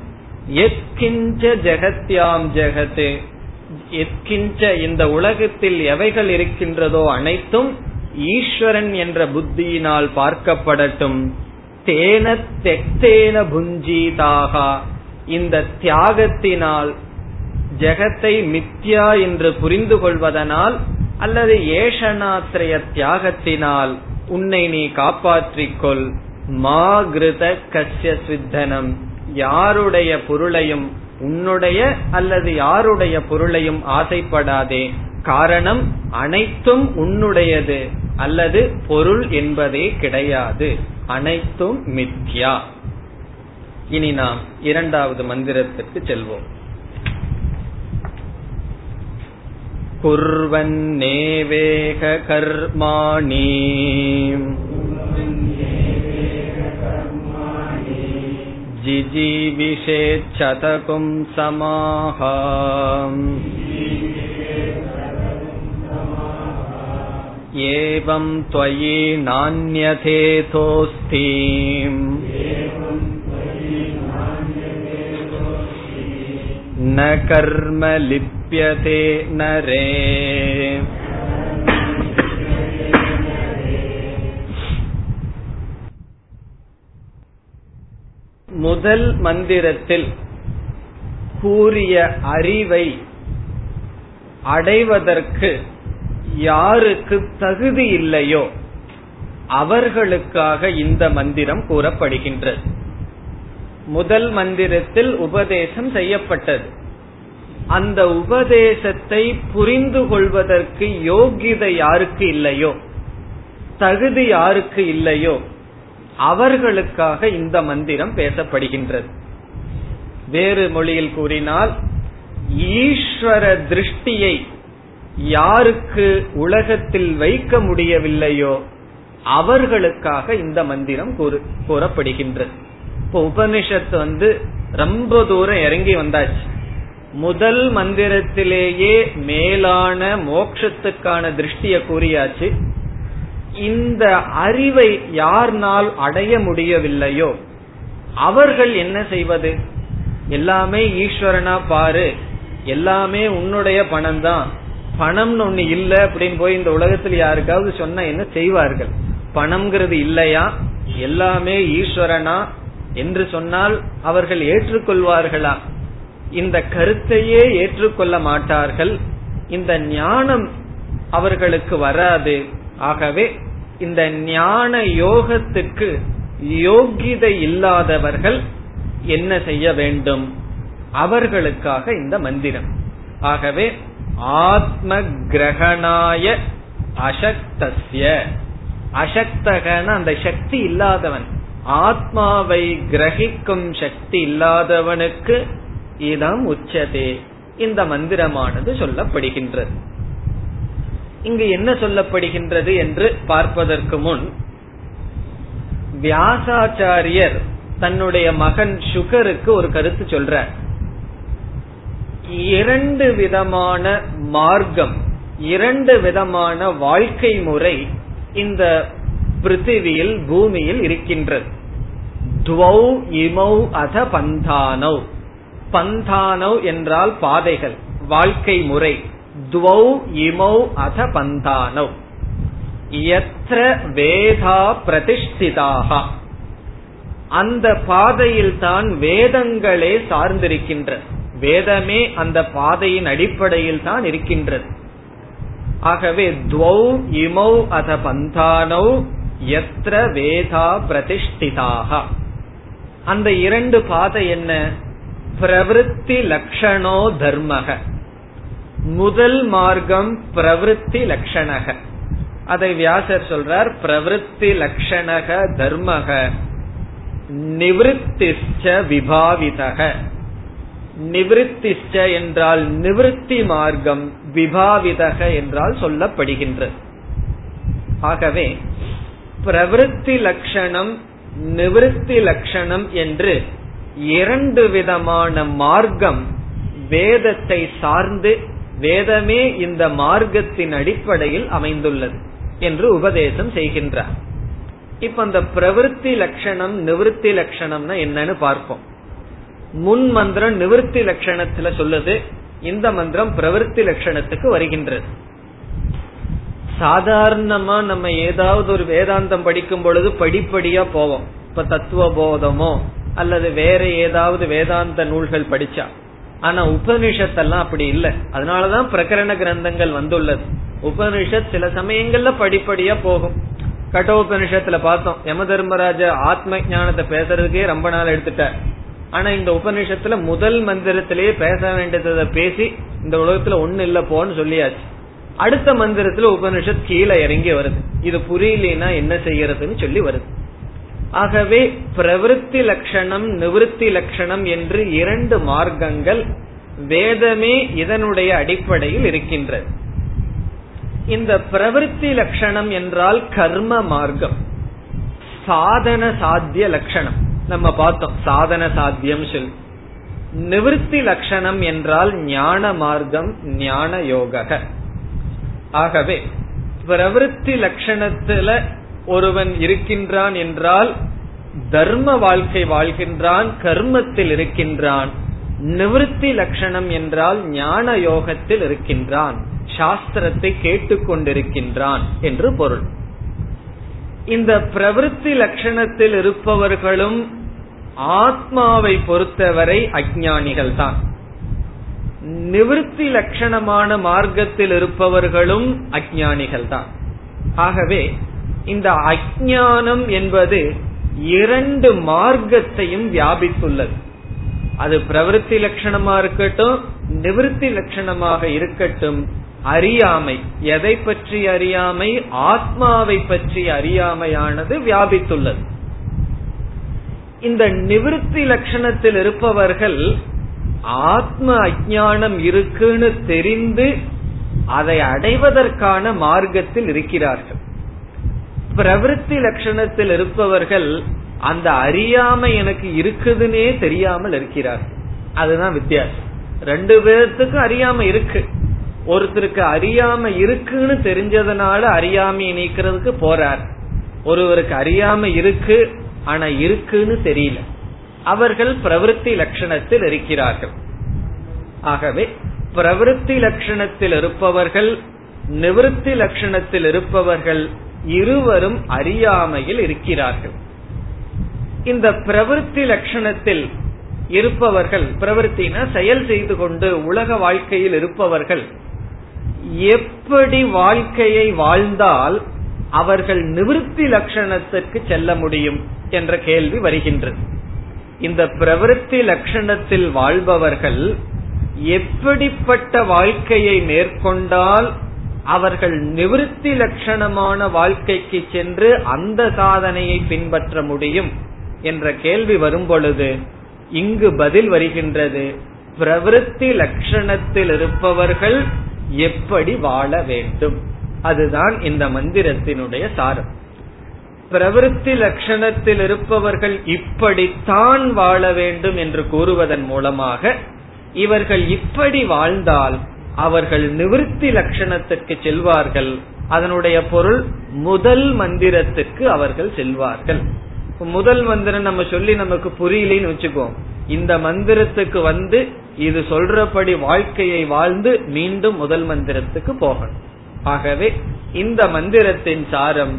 எத்கிஞ்ச ஜெகத்யாம் ஜெகத்து எத்கிஞ்ச இந்த உலகத்தில் எவைகள் இருக்கின்றதோ அனைத்தும் ஈஸ்வரன் என்ற புத்தியினால் பார்க்கப்படட்டும். தேன தெக்தேன புஞ்சீதாகா. இந்த தியாகத்தினால் ஜெகத்தை மித்யா என்று புரிந்து கொள்வதனால் அல்லது ஏஷனாத்திரைய தியாகத்தினால் உன்னை நீ காப்பாற்றிக்கொள் மா கிருத கஷ்ய சித்தனம். யாருடைய பொருளையும் உன்னுடைய அல்லது யாருடைய பொருளையும் ஆசைப்படாதே. காரணம் அனைத்தும் உன்னுடையது அல்லது பொருள் என்பதே கிடையாது. அனைத்தும் மித்யா. இனி நாம் இரண்டாவது மந்திரத்திற்கு செல்வோம் कुर्वन्नेवेह कर्माणि जिजीविषेच्छतकुं समाः एवं त्वयि नान्यथेथोऽस्ति न कर्म लिप्यते नरे முதல் மந்திரத்தில் கூறிய அறிவை அடைவதற்கு யாருக்கு தகுதி இல்லையோ அவர்களுக்காக இந்த மந்திரம் கூறப்படுகின்றது முதல் மந்திரத்தில் உபதேசம் செய்யப்பட்டது. அந்த உபதேசத்தை புரிந்து கொள்வதற்கு யோகிதை யாருக்கு இல்லையோ? தகுதி யாருக்கு இல்லையோ? அவர்களுக்காக இந்த மந்திரம் பேசப்படுகின்றது. வேறு மொழியில் கூறினால் ஈஸ்வர திருஷ்டியை யாருக்கு உலகத்தில் வைக்க முடியவில்லையோ அவர்களுக்காக இந்த மந்திரம் கூறப்படுகின்றது. இப்போ உபனிஷத்து வந்து ரொம்ப தூரம் இறங்கி வந்தாச்சு. முதல் மந்திரத்திலேயே மேலான மோட்சத்துக்கான திருஷ்டிய கூறியாச்சு. இந்த அறிவை யார்னால் அடைய முடியவில்லையோ அவர்கள் என்ன செய்வது? எல்லாமே ஈஸ்வரனா பாரு எல்லாமே உன்னுடைய பணம் தான் பணம்னு ஒண்ணு இல்ல அப்படின்னு போய் இந்த உலகத்தில் யாருக்காவது சொன்ன என்ன செய்வார்கள்? பணம்ங்கிறது இல்லையா? எல்லாமே ஈஸ்வரனா என்று சொன்னால் அவர்கள் ஏற்றுக்கொள்வார்களா? இந்த கருத்தையே ஏற்றுக்கொள்ள மாட்டார்கள். இந்த ஞானம் அவர்களுக்கு வராது. ஆகவே இந்த ஞான யோகத்துக்கு யோகிதை இல்லாதவர்கள் என்ன செய்ய வேண்டும்? அவர்களுக்காக இந்த மந்திரம். ஆகவே ஆத்ம கிரகணாய அசக்தஸ்ய. அசக்தகன அந்த சக்தி இல்லாதவன். ஆத்மாவை கிரகிக்கும் சக்தி இல்லாதவனுக்கு இதம் உச்சதே. இந்த மந்திரமானது சொல்லப்படுகின்றது. இங்கு என்ன சொல்லப்படுகின்றது என்று பார்ப்பதற்கு முன் வியாசாச்சாரியர் தன்னுடைய மகன் சுகருக்கு ஒரு கருத்து சொல்றார். இரண்டு விதமான மார்க்கம் இரண்டு விதமான வாழ்க்கை முறை இந்த பிருத்திவியில் பூமியில் இருக்கின்றது. துவௌ இமௌ அத பந்தானௌ. பந்தானவ் என்றால் பாதைகள் வாழ்க்கை முறை. துவௌ இமௌ அத பந்தானவ் எத்திர வேதா பிரதிஷ்டிதாக அந்த பாதையில் தான் வேதங்களே சார்ந்திருக்கின்ற வேதமே அந்த பாதையின் அடிப்படையில் தான் இருக்கின்றது. ஆகவே துவௌ இமௌ அத பந்தானௌ எத்திர வேதா பிரதிஷ்டிதாக அந்த இரண்டு பாதை என்ன? பிரவருத்தி லட்சணோ தர்மக முதல் மார்க்கம் பிரவருத்தி லட்சணக அதை வியாசர் சொல்றார் பிரவருத்தி லட்சணக தர்மக நிவிருத்திஷ்ட விபாவிதக நிவிருத்திஷ்ட என்றால் நிவிருத்தி மார்க்கம் விபாவிதக என்றால் சொல்லப்படுகின்றது. ஆகவே பிரவருத்தி லட்சணம் நிவிருத்தி லட்சணம் என்று இரண்டு விதமான மார்க்கம் வேதத்தை சார்ந்து வேதமே இந்த மார்க்கத்தின் அடிப்படையில் அமைந்துள்ளது என்று உபதேசம் செய்கின்றார். இப்ப அந்த பிரவருத்தி லட்சணம் நிவிருத்தி லட்சணம்னா என்னன்னு பார்ப்போம். முன் மந்திரம் நிவிருத்தி லட்சணத்துல சொல்லுது இந்த மந்திரம் பிரவருத்தி லட்சணத்துக்கு வருகின்றது. சாதாரணமா நம்ம ஏதாவது ஒரு வேதாந்தம் படிக்கும் பொழுது படிப்படியா போவோம். இப்ப தத்துவ போதமோ அல்லது வேற ஏதாவது வேதாந்த நூல்கள் படிச்சா. ஆனா உபனிஷத்தெல்லாம் அப்படி இல்லை. அதனாலதான் பிரகரண கிரந்தங்கள் வந்துள்ளது. உபனிஷத் சில சமயங்கள்ல படிப்படியா போகும். கட்டோபனிஷத்துல பார்த்தோம். யம தர்மராஜ ஆத்ம ஞானத்தை பேசுறதுக்கே ரொம்ப நாள் எடுத்துட்டார் ஆனா இந்த உபநிஷத்துல முதல் மந்திரத்திலேயே பேச வேண்டியதை பேசி இந்த உலகத்துல ஒண்ணு இல்ல போன்னு சொல்லியாச்சு. அடுத்த மந்திரத்துல உபனிஷத் கீழே இறங்கி வருது. இது புரியலனா என்ன செய்யறதுன்னு சொல்லி வருது. ஆகவே பிரவருத்தி லட்சணம் நிவൃத்தி லட்சணம் என்று இரண்டு மார்க்கங்கள் வேதமே இதனுடைய அடிப்படையில் இருக்கின்றது. இந்த பிரவருத்தி லட்சணம் என்றால் கர்ம மார்க்கம். சாதன சாத்திய லட்சணம். நம்ம பார்த்தோம் சாதன சாத்தியம் சொல் நிவர்த்தி லட்சணம் என்றால் ஞான மார்க்கம் ஞான யோக ஆகவே பிரவருத்தி லட்சணத்துல ஒருவன் இருக்கின்றான் என்றால் தர்ம வாழ்க்கை வாழ்கின்றான் கர்மத்தில் இருக்கின்றான். நிவர்த்தி லட்சணம் என்றால் ஞான யோகத்தில் இருக்கின்றான். சாஸ்திரத்தை கேட்டுக்கொண்டிருக்கின்றான் என்று பொருள். இந்த பிரவருத்தி லட்சணத்தில் இருப்பவர்களும் ஆத்மாவை பொறுத்தவரை அஜானிகள் தான் நிவிருத்தி லட்சணமான மார்க்கத்தில் இருப்பவர்களும் அஜானிகள் தான் ஆகவே இந்த அஜானம் என்பது இரண்டு மார்க்கத்தையும் வியாபித்துள்ளது. அது பிரவருத்தி லட்சணமா இருக்கட்டும் நிவிருத்தி லட்சணமாக இருக்கட்டும் அறியாமை. எதை பற்றி அறியாமை? ஆத்மாவை பற்றி அறியாமையானது வியாபித்துள்ளது. இந்த நிவிருத்தி லட்சணத்தில் இருப்பவர்கள் ஆத்ம அஜானம் இருக்குன்னு தெரிந்து அதை அடைவதற்கான மார்க்கத்தில் இருக்கிறார்கள். பிரவருத்தி லட்சணத்தில் இருப்பவர்கள் அந்த அறியாமை எனக்கு இருக்குதுன்னே தெரியாமல் இருக்கிறார்கள். அதுதான் வித்தியாசம். ரெண்டு பேர்த்துக்கும் அறியாம இருக்கு. ஒருத்தருக்கு அறியாம இருக்குன்னு தெரிஞ்சதுனால அறியாமையை நீக்கிறதுக்கு போறார். ஒருவருக்கு அறியாம இருக்கு ஆனா இருக்குன்னு தெரியல. அவர்கள் பிரவருத்தி லட்சணத்தில் இருக்கிறார்கள். ஆகவே பிரவருத்தி லட்சணத்தில் இருப்பவர்கள் நிவൃத்தி லட்சணத்தில் இருப்பவர்கள் இருவரும் அறியாமையில் இருக்கிறார்கள். இந்த பிரவருத்தி லட்சணத்தில் இருப்பவர்கள் பிரவருத்தின செயல் செய்து கொண்டு உலக வாழ்க்கையில் இருப்பவர்கள் எப்படி வாழ்க்கையை வாழ்ந்தால் அவர்கள் நிவிருத்தி லட்சணத்திற்கு செல்ல முடியும் என்ற கேள்வி வருகின்றது. இந்த பிரவருத்தி லட்சணத்தில் வாழ்பவர்கள் எப்படிப்பட்ட வாழ்க்கையை மேற்கொண்டால் அவர்கள் நிவிருத்தி லட்சணமான வாழ்க்கைக்கு சென்று அந்த சாதனையை பின்பற்ற முடியும் என்ற கேள்வி வரும் பொழுது இங்கு பதில் வருகின்றது. பிரவருத்தி லட்சணத்தில் இருப்பவர்கள் எப்படி வாழ வேண்டும்? அதுதான் இந்த மந்திரத்தினுடைய சாரம். பிரவருத்தி லட்சணத்தில் இருப்பவர்கள் இப்படித்தான் வாழ வேண்டும் என்று கூறுவதன் மூலமாக இவர்கள் இப்படி வாழ்ந்தால் அவர்கள் நிவிருத்தி லட்சணத்திற்கு செல்வார்கள். அதனுடைய பொருள் முதல் மந்திரத்துக்கு அவர்கள் செல்வார்கள். முதல் மந்திரம் நம்ம சொல்லி நமக்கு புரியலன்னு வச்சுக்கோம். இந்த மந்திரத்துக்கு வந்து இது சொல்றபடி வாழ்க்கையை வாழ்ந்து மீண்டும் முதல் மந்திரத்துக்கு போகணும். ஆகவே இந்த மந்திரத்தின் சாரம்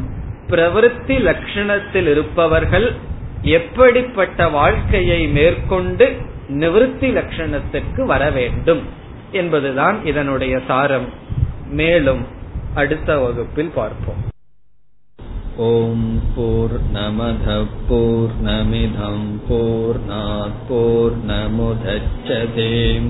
பிரவருத்தி லட்சணத்தில் இருப்பவர்கள் எப்படிப்பட்ட வாழ்க்கையை மேற்கொண்டு நிவൃத்தி லட்சணத்திற்கு வர வேண்டும் என்பதுதான் இதனுடைய சாரம். மேலும் அடுத்த வகுப்பில் பார்ப்போம். ஓம் போர் நமத போர் நமிதம் போர் போர் நமுதச்சதேம்